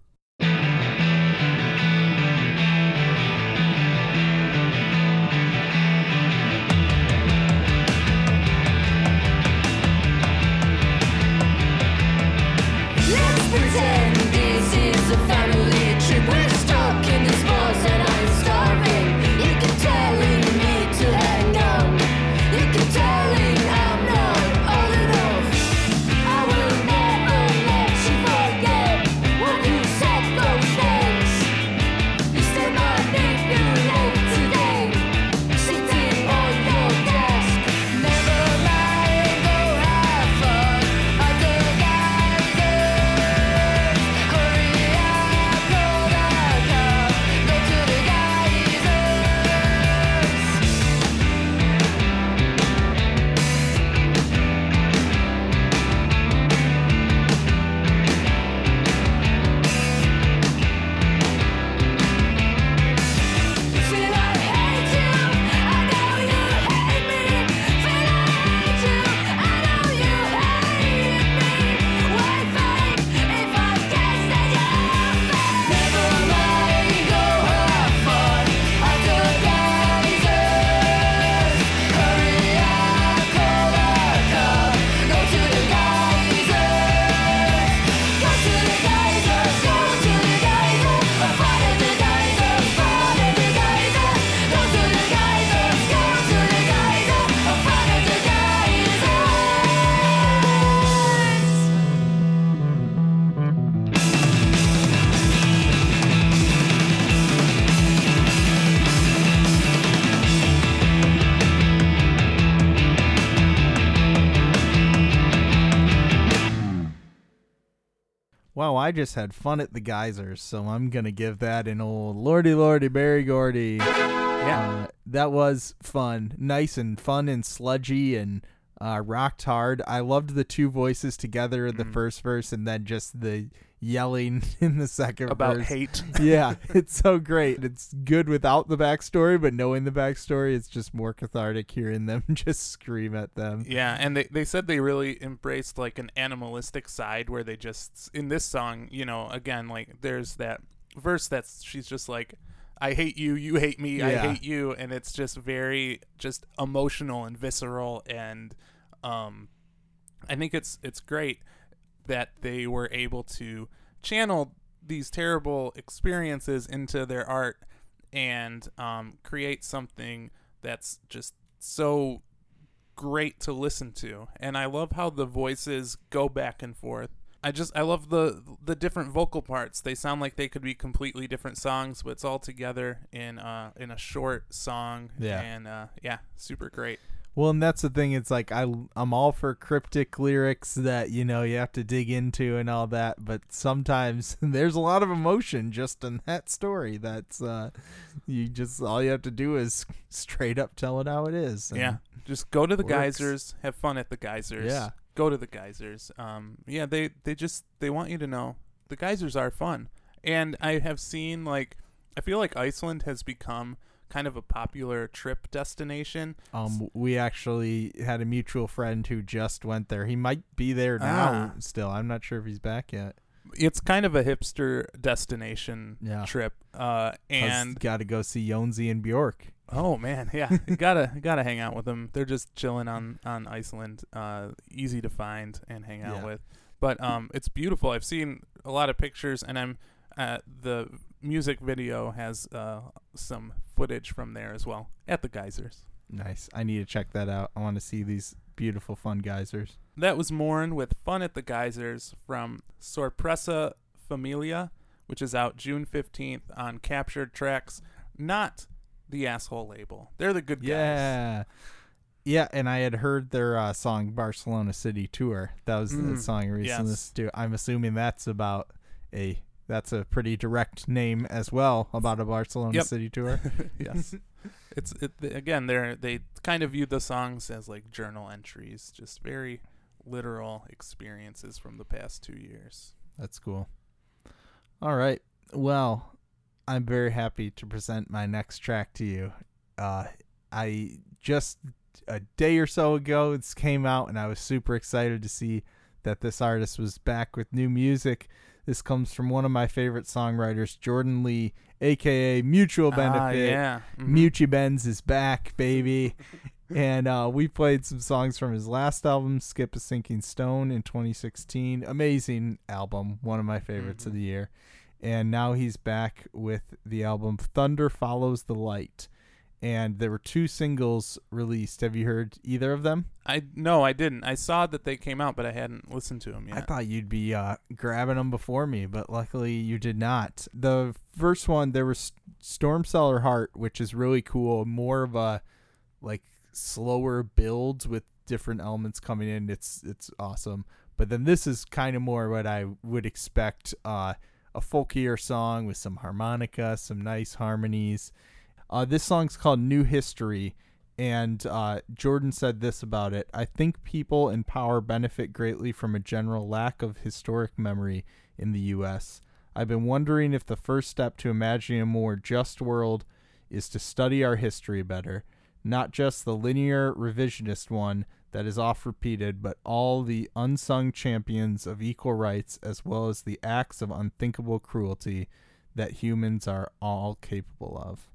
S2: Well, I just had fun at the geysers, so I'm gonna give that an old lordy lordy berry gordy.
S1: Yeah.
S2: Uh, that was fun, nice and fun and sludgy and uh, rocked hard. I loved the two voices together in the
S1: Mm.
S2: first verse, and then just the yelling in the second
S1: About
S2: verse.
S1: hate.
S2: yeah, it's so great. It's good without the backstory, but knowing the backstory, it's just more cathartic hearing them just scream at them.
S1: Yeah, and they, they said they really embraced like an animalistic side where they just in this song, you know, again like there's that verse that's she's just like I hate you, you hate me, I hate you and it's just very just emotional and visceral and um I think it's it's great that they were able to channel these terrible experiences into their art and um, create something that's just so great to listen to. And i love how the voices go back and forth. I just i love the the different vocal parts. They sound like they could be completely different songs but it's all together in uh in a short song.
S2: Yeah.
S1: and uh yeah super great
S2: Well, and that's the thing. It's like I I'm all for cryptic lyrics that you know you have to dig into and all that, but sometimes there's a lot of emotion just in that story. That's uh, you just all you have to do is straight up tell it how it is.
S1: yeah just go to the
S2: works.
S1: geysers have fun at the geysers
S2: Yeah.
S1: go to the geysers um yeah they they just they want you to know the geysers are fun and i have seen like i feel like iceland has become kind of a popular trip destination
S2: Um, we actually had a mutual friend who just went there. He might be there now
S1: Ah.
S2: still. I'm not sure if he's back yet.
S1: it's kind of a hipster destination
S2: Yeah.
S1: trip uh and
S2: got to go see Jonsi and Bjork.
S1: oh man yeah you gotta gotta hang out with them they're just chilling on on iceland uh easy to find and hang out
S2: Yeah.
S1: with but um it's beautiful i've seen a lot of pictures and i'm uh the music video has uh some footage from there as well at the geysers
S2: Nice. I need to check that out. I want to see these beautiful fun geysers.
S1: that was Mourn with Fun at the Geysers from Sorpresa Familia, which is out June 15th on Captured Tracks, not the asshole label. They're the good guys.
S2: Yeah. Yeah, and I had heard their uh, song Barcelona City Tour. That was the
S1: Mm,
S2: song I recently
S1: yes.
S2: listened to. I'm assuming that's about a that's a pretty direct name as well about a Barcelona
S1: Yep.
S2: City tour.
S1: yes. It's it, again they're they kind of view the songs as like journal entries, just very literal experiences from the past 2 years.
S2: That's cool. All right. Well, I'm very happy to present my next track to you. Uh, I just a day or so ago this came out, and I was super excited to see that this artist was back with new music. This comes from one of my favorite songwriters, Jordan Lee, aka Mutual Benefit.
S1: Ah, yeah. Mhm.
S2: Mucci Benz is back, baby. and uh, we played some songs from his last album, Skip a Sinking Stone, in 2016. Amazing album, one of my favorites of
S1: Mhm.
S2: the year. And now he's back with the album Thunder Follows the Light. And there were two singles released. Have you heard either of them?
S1: I no, I didn't. I saw that they came out, but I hadn't listened to them yet.
S2: I thought you'd be uh, grabbing them before me, but luckily you did not. The first one, there was Storm Cellar Heart, which is really cool. More of a like slower builds with different elements coming in. It's it's awesome. But then this is kind of more what I would expect uh, a folkier song with some harmonica, some nice harmonies. Uh, this song's called New History, and uh, Jordan said this about it. I think people in power benefit greatly from a general lack of historic memory in the U.S. I've been wondering if the first step to imagining a more just world is to study our history better, not just the linear revisionist one that is oft repeated, but all the unsung champions of equal rights as well as the acts of unthinkable cruelty that humans are all capable of.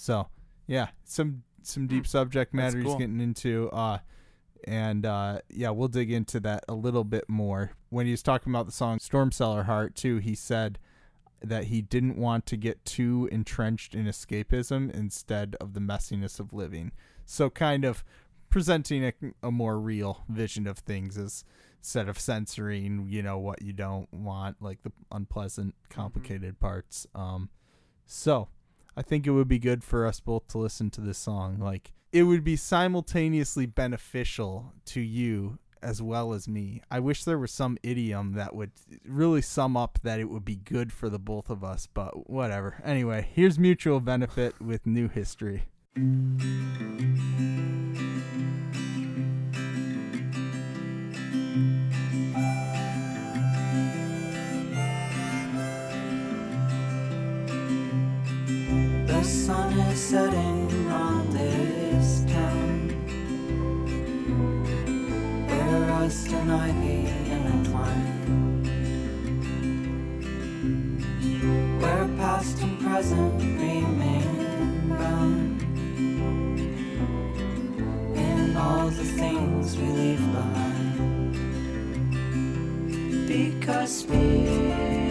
S2: So, yeah, some some deep subject
S1: That's
S2: matter he's
S1: cool.
S2: getting into. Uh, and uh, yeah, we'll dig into that a little bit more. When he was talking about the song Storm Cellar Heart, too, he said that he didn't want to get too entrenched in escapism instead of the messiness of living. So, kind of presenting a, a more real vision of things as instead of censoring, you know, what you don't want, like the unpleasant, complicated parts. Um, so, I think it would be good for us both to listen to this song. Like, it would be simultaneously beneficial to you as well as me. I wish there was some idiom that would really sum up that it would be good for the both of us, but whatever. Anyway, here's Mutual Benefit with New History.
S3: Setting
S4: on this town. Where rust and ivy intertwine Where past and present remain bound. In all the things we leave behind. Because we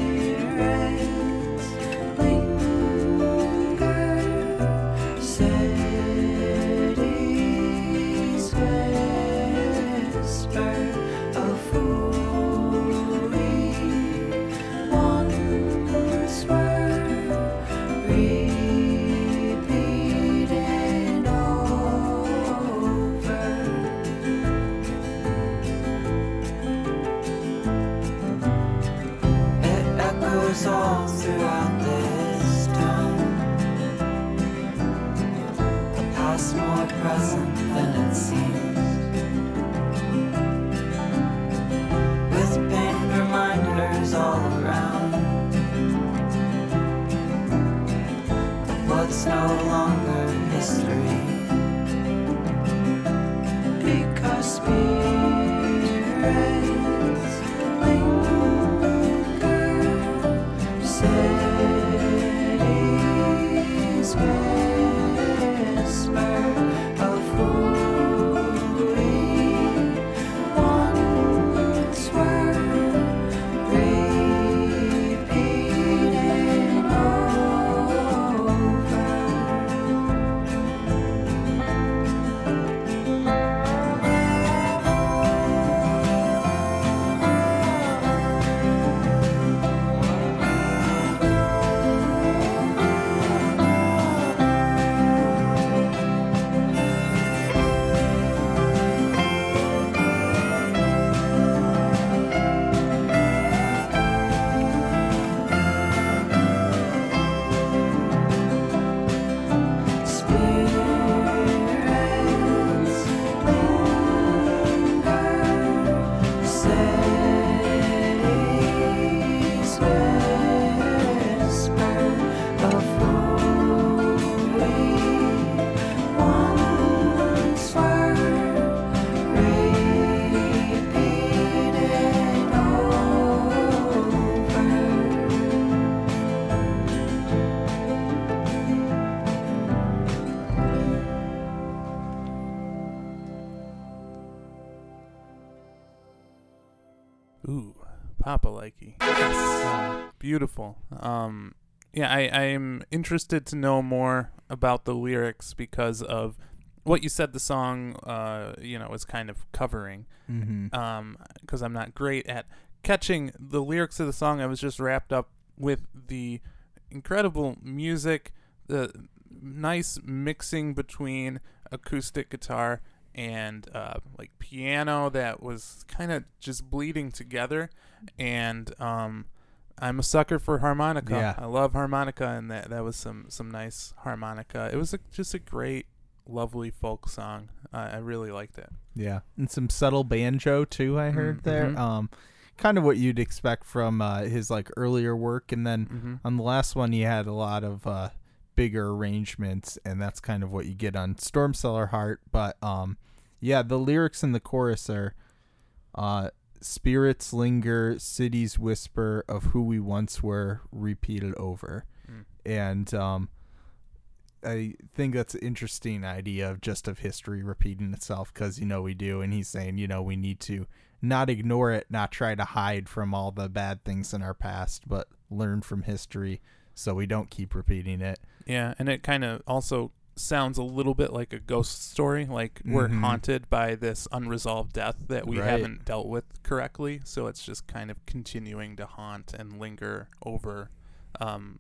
S1: I, I am interested to know more about the lyrics because of what you said the song, uh, you know, is kind of covering.
S2: Mm-hmm.
S1: Um, because I'm not great at catching the lyrics of the song. I was just wrapped up with the incredible music, the nice mixing between acoustic guitar and uh, like piano that was kind of just bleeding together. And um, I'm a sucker for harmonica.
S2: Yeah.
S1: I love harmonica, and that that was some some nice harmonica. It was a, just a great, lovely folk song. I I really liked it.
S2: Yeah, and some subtle banjo too. I heard
S1: Mm,
S2: there.
S1: mhm.
S2: Um, kind of what you'd expect from uh, his like earlier work, and then
S1: hmm
S2: on the last one he had a lot of uh, bigger arrangements, and that's kind of what you get on Storm Cellar Heart. But um, yeah, the lyrics in the chorus are, uh, "Spirits linger, cities whisper of who we once were, repeated over,"
S1: Mm.
S2: and um. I think that's an interesting idea of just of history repeating itself because you know we do, and he's saying you know we need to not ignore it, not try to hide from all the bad things in our past, but learn from history so we don't keep repeating it.
S1: Yeah, and it kind of also sounds a little bit like a ghost story. Like we're
S2: Mhm.
S1: haunted by this unresolved death that we
S2: Right.
S1: haven't dealt with correctly. So it's just kind of continuing to haunt and linger over, um,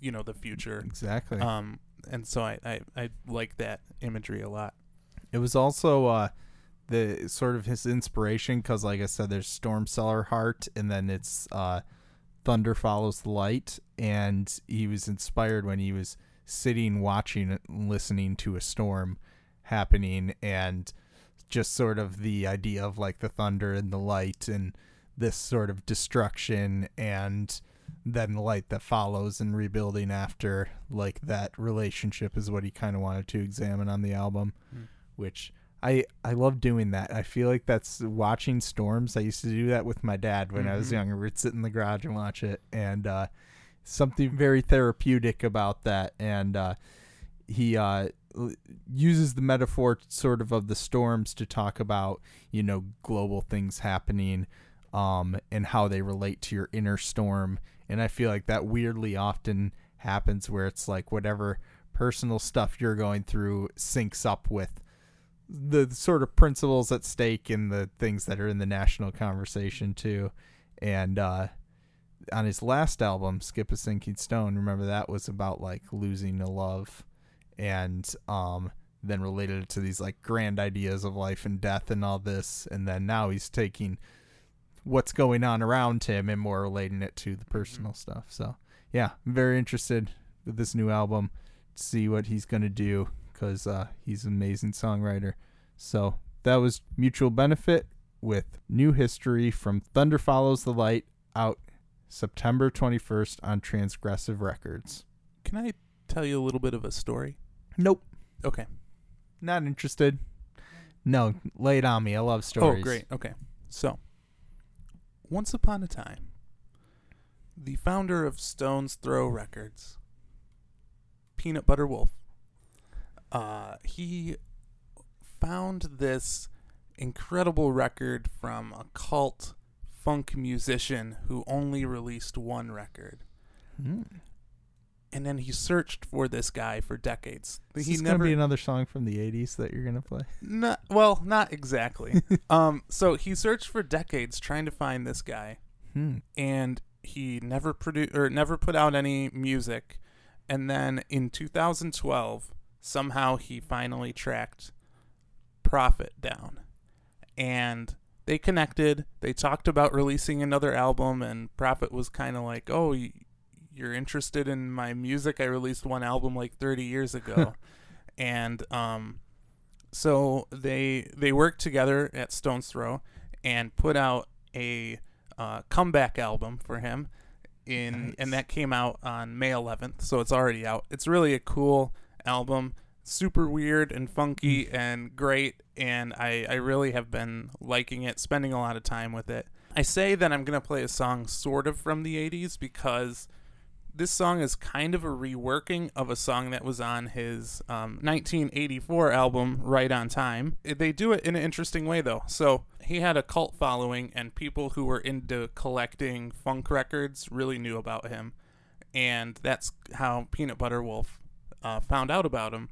S1: you know, the future.
S2: Exactly.
S1: Um, and so I, I, I like that imagery a lot.
S2: It was also uh, the sort of his inspiration because, like I said, there's Storm Cellar Heart, and then it's uh, Thunder Follows the Light, and he was inspired when he was sitting, watching, and listening to a storm happening, and just sort of the idea of like the thunder and the light, and this sort of destruction, and then the light that follows and rebuilding after like that relationship is what he kind of wanted to examine on the album
S1: Mm.
S2: which I I love doing that. I feel like that's watching storms. I used to do that with my dad when I was
S1: Mhm.
S2: younger. We'd sit in the garage and watch it, and uh, something very therapeutic about that. And uh, he uh, uses the metaphor sort of of the storms to talk about you know global things happening, um, and how they relate to your inner storm. And I feel like that weirdly often happens where it's like whatever personal stuff you're going through syncs up with the sort of principles at stake and the things that are in the national conversation too. And uh, on his last album, Skip a Sinking Stone, remember that was about like losing a love and um then related it to these like grand ideas of life and death and all this and then now he's taking what's going on around him and more relating it to the personal stuff. So, yeah, I'm very interested with this new album to see what he's going to do because uh, he's an amazing songwriter. So, that was Mutual Benefit with New History from Thunder Follows the Light out September 21st on Transgressive Records.
S1: Can I tell you a little bit of a story?
S2: Nope,
S1: Okay.
S2: not interested. No, lay it on me. I love stories.
S1: Oh, great. Okay. So, once upon a time, the founder of Stone's Throw Records, Peanut Butter Wolf, uh, he found this incredible record from a cult funk musician who only released one record.
S2: Hmm.
S1: And then he searched for this guy for decades.
S2: Is
S1: he
S2: this
S1: never
S2: gonna be another song from the '80s that you're gonna play?
S1: Not well, not exactly. um, so he searched for decades trying to find this guy,
S2: Hmm.
S1: and he never produced or never put out any music. And then in 2012, somehow he finally tracked Prophet down, and they connected. They talked about releasing another album, and Prophet was kind of like, "Oh, you're interested in my music? I released one album like 30 years ago," and um, so they they worked together at Stone's Throw and put out a uh, comeback album for him in
S2: Nice.
S1: and that came out on May 11th so it's already out it's really a cool album super weird and funky and great and I, I really have been liking it spending a lot of time with it. I say that I'm gonna play a song sort of from the 80s because this song is kind of a reworking of a song that was on his um, 1984 album right on time. They do it in an interesting way though. So he had a cult following and people who were into collecting funk records really knew about him. And that's how peanut butter wolf uh, found out about him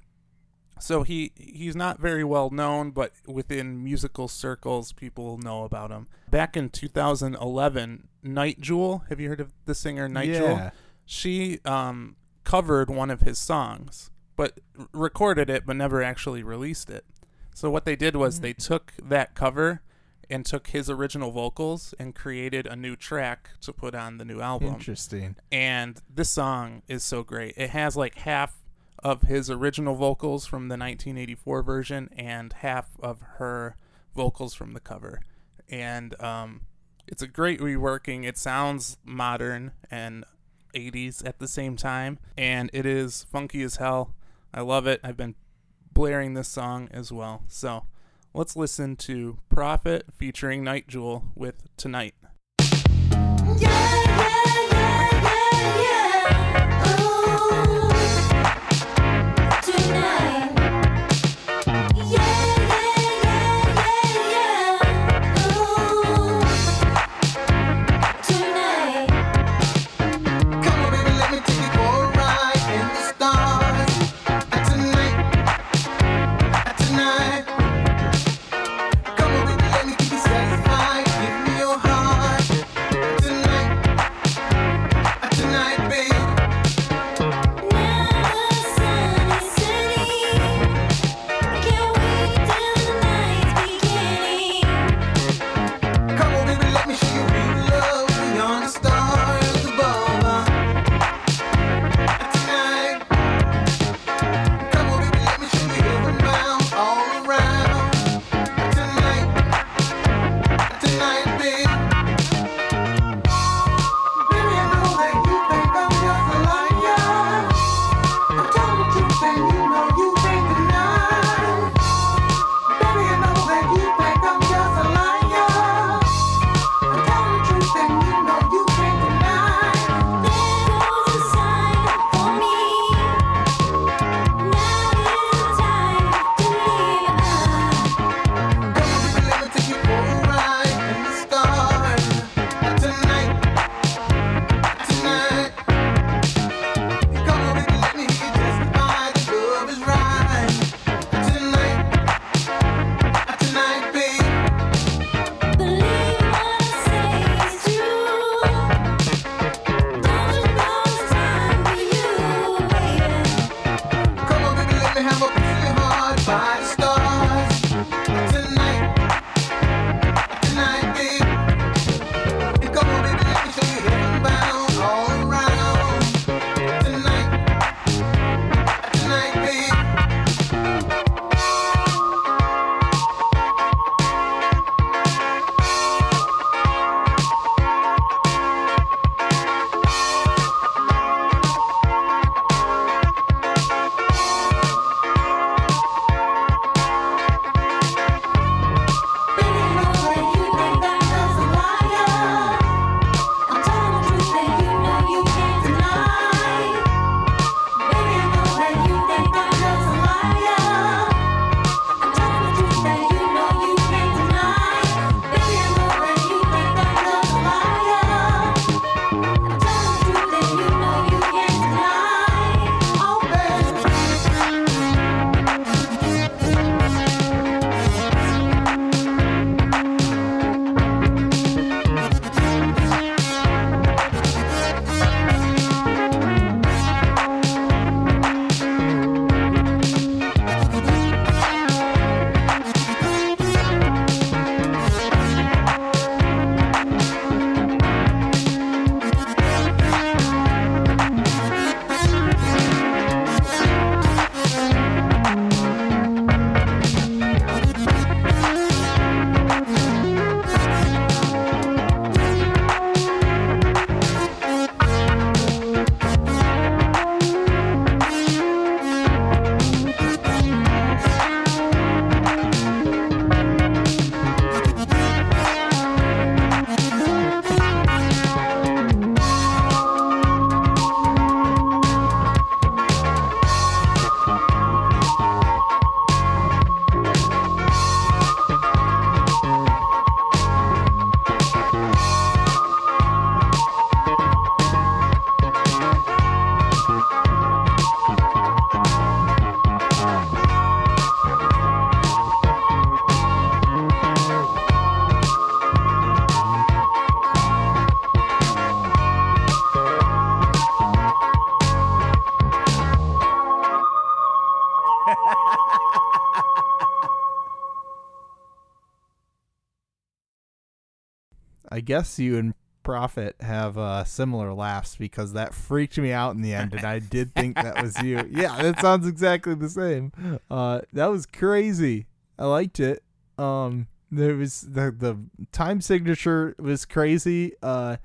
S1: so he he's not very well known but within musical circles people know about him back in 2011 Nite Jewel have you heard of the singer Nite Jewel
S2: yeah.
S1: she um, covered one of his songs, but r- recorded it, but never actually released it. So what they did was they took that cover and took his original vocals and created a new track to put on the new album.
S2: Interesting.
S1: And this song is so great. It has like half of his original vocals from the 1984 version and half of her vocals from the cover. And um, it's a great reworking. It sounds modern and 80s at the same time, and it is funky as hell. I love it. I've been blaring this song as well. So let's listen to Prophet featuring Nite Jewel with Tonight.
S3: Yeah, tonight.
S2: Guess you and Prophet have uh, similar laughs because that freaked me out in the end, and I did think that was you. Yeah, that sounds exactly the same. Uh, that was crazy. I liked it. Um, there was the the time signature was crazy. Uh,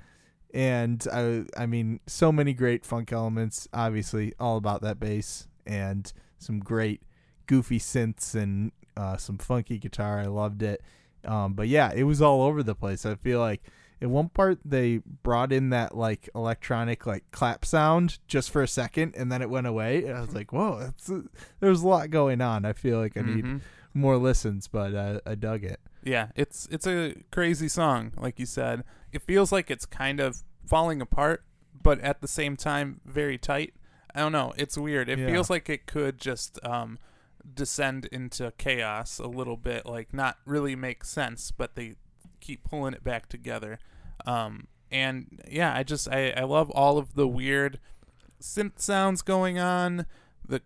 S2: and I I mean so many great funk elements. Obviously, all about that bass and some great goofy synths and uh, some funky guitar. I loved it. Um, but yeah, it was all over the place. I feel like in one part they brought in that like electronic like clap sound just for a second, and then it went away. And I was like, whoa, that's there's a lot going on. I feel like I need
S1: Mhm.
S2: more listens, but uh, I dug it.
S1: Yeah, it's it's a crazy song, like you said. It feels like it's kind of falling apart, but at the same time very tight. I don't know. It's weird. It
S2: Yeah.
S1: feels like it could just um, descend into chaos a little bit, like not really make sense, but they keep pulling it back together. Um, and yeah, I just I, I love all of the weird synth sounds going on, the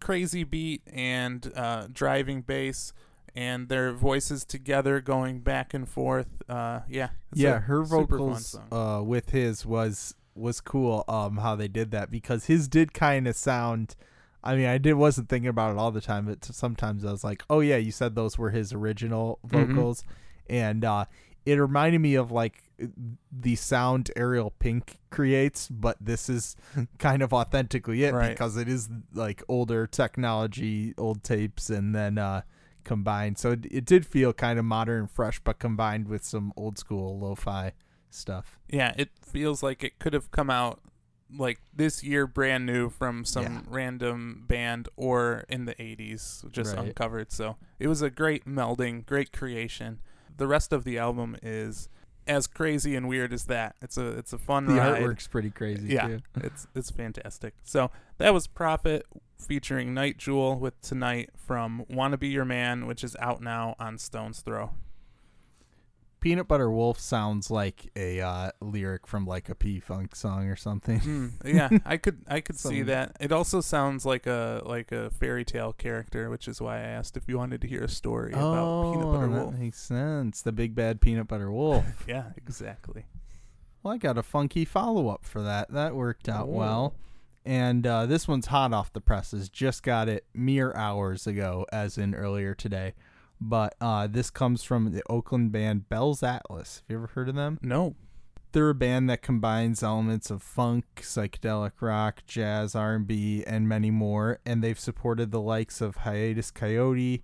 S1: crazy beat and uh, driving bass, and their voices together going back and forth. Uh, yeah,
S2: yeah, her vocals uh, with his was was cool. Um, how they did that because his did kind of sound. I mean, I did wasn't thinking about it all the time, but sometimes I was like, "Oh yeah, you said those were his original
S1: Mhm.
S2: vocals," and uh, it reminded me of like the sound Ariel Pink creates, but this is kind of authentically it
S1: Right.
S2: because it is like older technology, old tapes, and then uh, combined. So it, it did feel kind of modern and fresh, but combined with some old school lo-fi stuff.
S1: yeah, it feels like it could have come out like this year brand new from some
S2: Yeah.
S1: random band or in the 80s just
S2: Right.
S1: uncovered so it was a great melding great creation the rest of the album is as crazy and weird as that it's a it's a fun ride.
S2: The
S1: ride
S2: artwork's pretty crazy
S1: yeah
S2: too.
S1: it's it's fantastic so that was prophet featuring Nite Jewel with tonight from wanna be your man which is out now on Stones Throw
S2: Peanut Butter Wolf sounds like a uh, lyric from like a P Funk song or something.
S1: Mm, yeah, I could I could see that. It also sounds like a like a fairy tale character, which is why I asked if you wanted to hear a story about Peanut Butter
S2: Oh, that
S1: Wolf.
S2: makes sense. The big bad Peanut Butter Wolf.
S1: Yeah, exactly.
S2: Well, I got a funky follow up for that. That worked out
S1: Oh.
S2: well. And uh, this one's hot off the presses. Just got it mere hours ago, as in earlier today. But uh, this comes from the Oakland band Bells Atlas. Have you ever heard of them?
S1: No.
S2: They're a band that combines elements of funk, psychedelic rock, jazz, R&B, and many more. And they've supported the likes of Hiatus Kaiyote,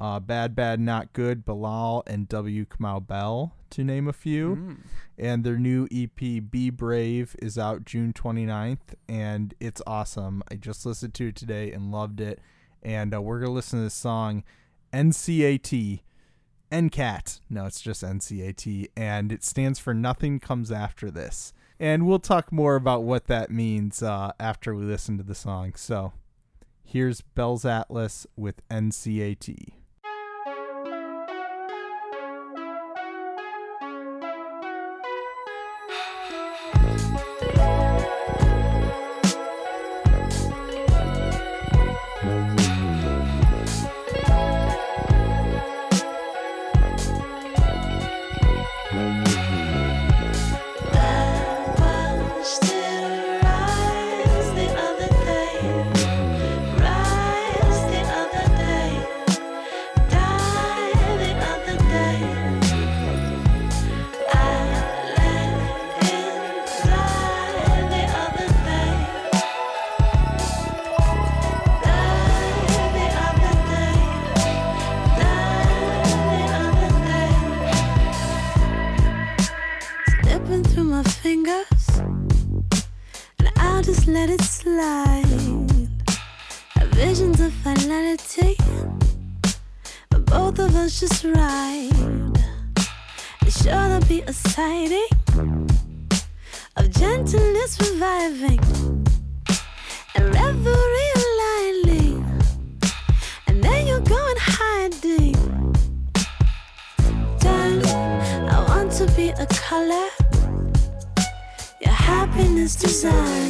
S2: uh, Bad Bad Not Good, Bilal, and W. Kamau Bell, to name a few
S1: Mm.
S2: and their new EP Be Brave is out June 29th and it's awesome. I just listened to it today and loved it. And uh, we're going to listen to this song NCAT NCAT. No, it's just NCAT and it stands for Nothing Comes After This. And we'll talk more about what that means uh, after we listen to the song. So, here's Bells Atlas with NCAT.
S3: Happiness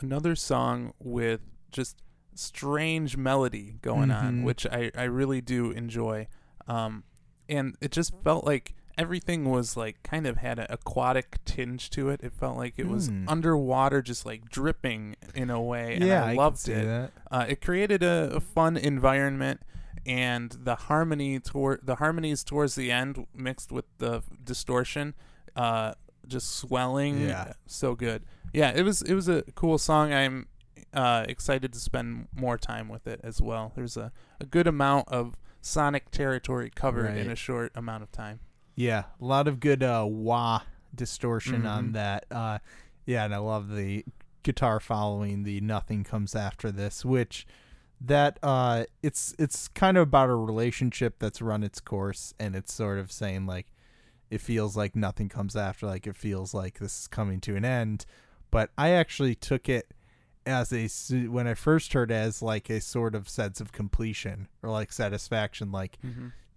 S1: another song with just strange melody going on,
S2: Mhm.
S1: which I, I really do enjoy. Um, and it just felt like everything was like kind of had an aquatic tinge to it. It felt like it was
S2: Hmm.
S1: underwater, just like dripping in a way. And
S2: yeah,
S1: I
S2: I
S1: loved
S2: see
S1: it. Uh, it created a, a fun environment, and the harmony toward the harmonies towards the end, mixed with the distortion, uh, just swelling.
S2: Yeah.
S1: so good. Yeah, it was it was a cool song. I'm uh, excited to spend more time with it as well. There's a, a good amount of sonic territory covered in a short amount of time.
S2: Yeah, a lot of good uh, wah distortion on
S1: Mhm.
S2: that. Uh, yeah, and I love the guitar following the "Nothing Comes After This," which that uh, it's it's kind of about a relationship that's run its course, and it's sort of saying like it feels like nothing comes after, like it feels like this is coming to an end. But I actually took it as a when I first heard it as like a sort of sense of completion or like satisfaction, like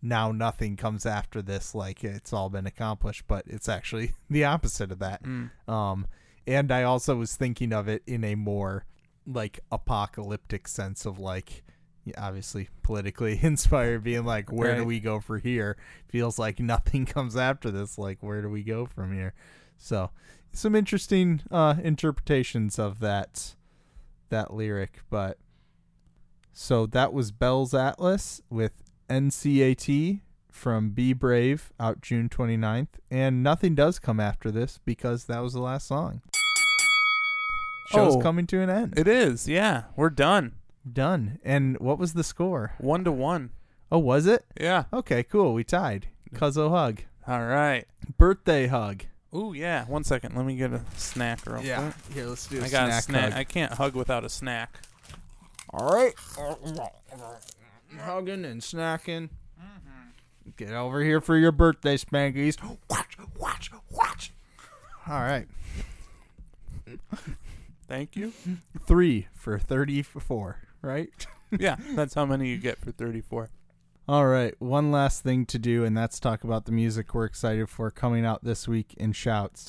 S2: now nothing comes after this like it's all been accomplished but it's actually the opposite of that
S1: Mm.
S2: um and i also was thinking of it in a more like apocalyptic sense of like obviously politically inspired being like where do we go for here feels like nothing comes after this like where do we go from here so some interesting uh interpretations of that that lyric but so that was Bells Atlas with NCAT from Be Brave out June 29th. And nothing does come after this because that was the last song. Show's
S1: Oh.
S2: coming to an end.
S1: It is, yeah. We're done.
S2: Done. And what was the score?
S1: One to one.
S2: Oh, was it?
S1: Yeah.
S2: Okay, cool. We tied. Cuzzo hug.
S1: All right.
S2: Birthday hug.
S1: Ooh, yeah. One second. Let me get a snack real quick.
S2: Here, let's do
S1: I got a snack. I can't hug without a snack.
S2: All right. Hugging and snacking. Mm-hmm. Get over here for your birthday, Spankies. Watch, watch, watch. All right.
S1: Thank you.
S2: Three for 34, right?
S1: yeah, that's how many you get for 34.
S2: All right. One last thing to do, and that's talk about the music we're excited for coming out this week in shouts.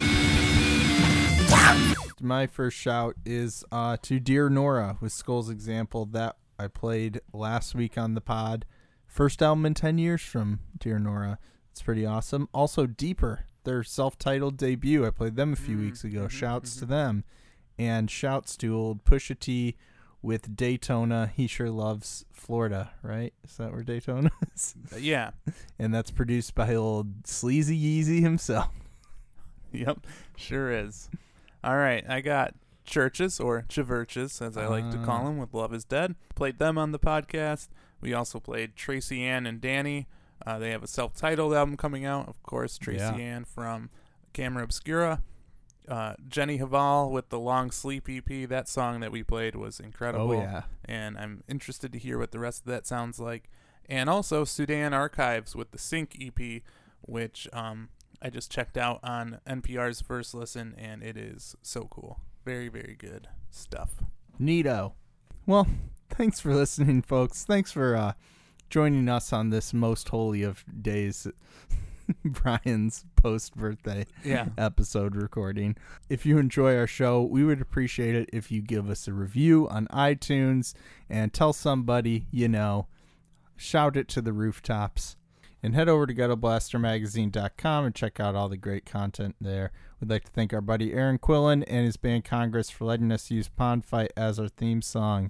S2: My first shout is uh, to Dear Nora with Skulls Example that I played last week on the pod. First album in 10 years from Dear Nora. It's pretty awesome. Also, Deeper, their self titled debut. I played them a few mm, weeks ago. Mm-hmm, shouts to mm-hmm. them. And shouts to old Pusha T with Daytona. He sure loves Florida, right? Is that where Daytona is?
S1: Yeah.
S2: and that's produced by old Sleazy Yeezy himself.
S1: Yep. Sure is. All right. I got CHVRCHES or chiverches, as I like to call
S2: Ah.
S1: them, with Love Is Dead. Played them on the podcast. We also played Tracyanne and Danny. Uh, they have a self-titled album coming out, of course. Tracy
S2: Yeah.
S1: Ann from Camera Obscura. Uh, Jenny Hval with the Long Sleep EP. That song that we played was incredible.
S2: Oh yeah.
S1: and I'm interested to hear what the rest of that sounds like. And also Sudan Archives with the Sink EP, which um, I just checked out on NPR's first listen, and it is so cool. Very, very good stuff.
S2: Neato. Well, thanks for listening, folks. Thanks for uh, joining us on this most holy of days, Brian's post birthday
S1: Yeah.
S2: episode recording. If you enjoy our show, we would appreciate it if you give us a review on iTunes and tell somebody you know. Shout it to the rooftops. And head over to ghettoblastermagazine.com and check out all the great content there. We'd like to thank our buddy Aaron Quillen and his band Congress for letting us use Pond Fight as our theme song.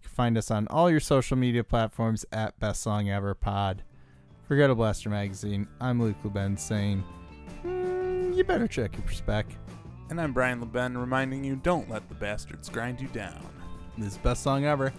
S2: You can find us on all your social media platforms at Best Song Ever Pod. For Ghetto Blaster Magazine, I'm Luke Leben saying, "Mm, you better check your spec.
S1: And I'm Brian LeBen reminding you don't let the bastards grind you down.
S2: This is best song ever.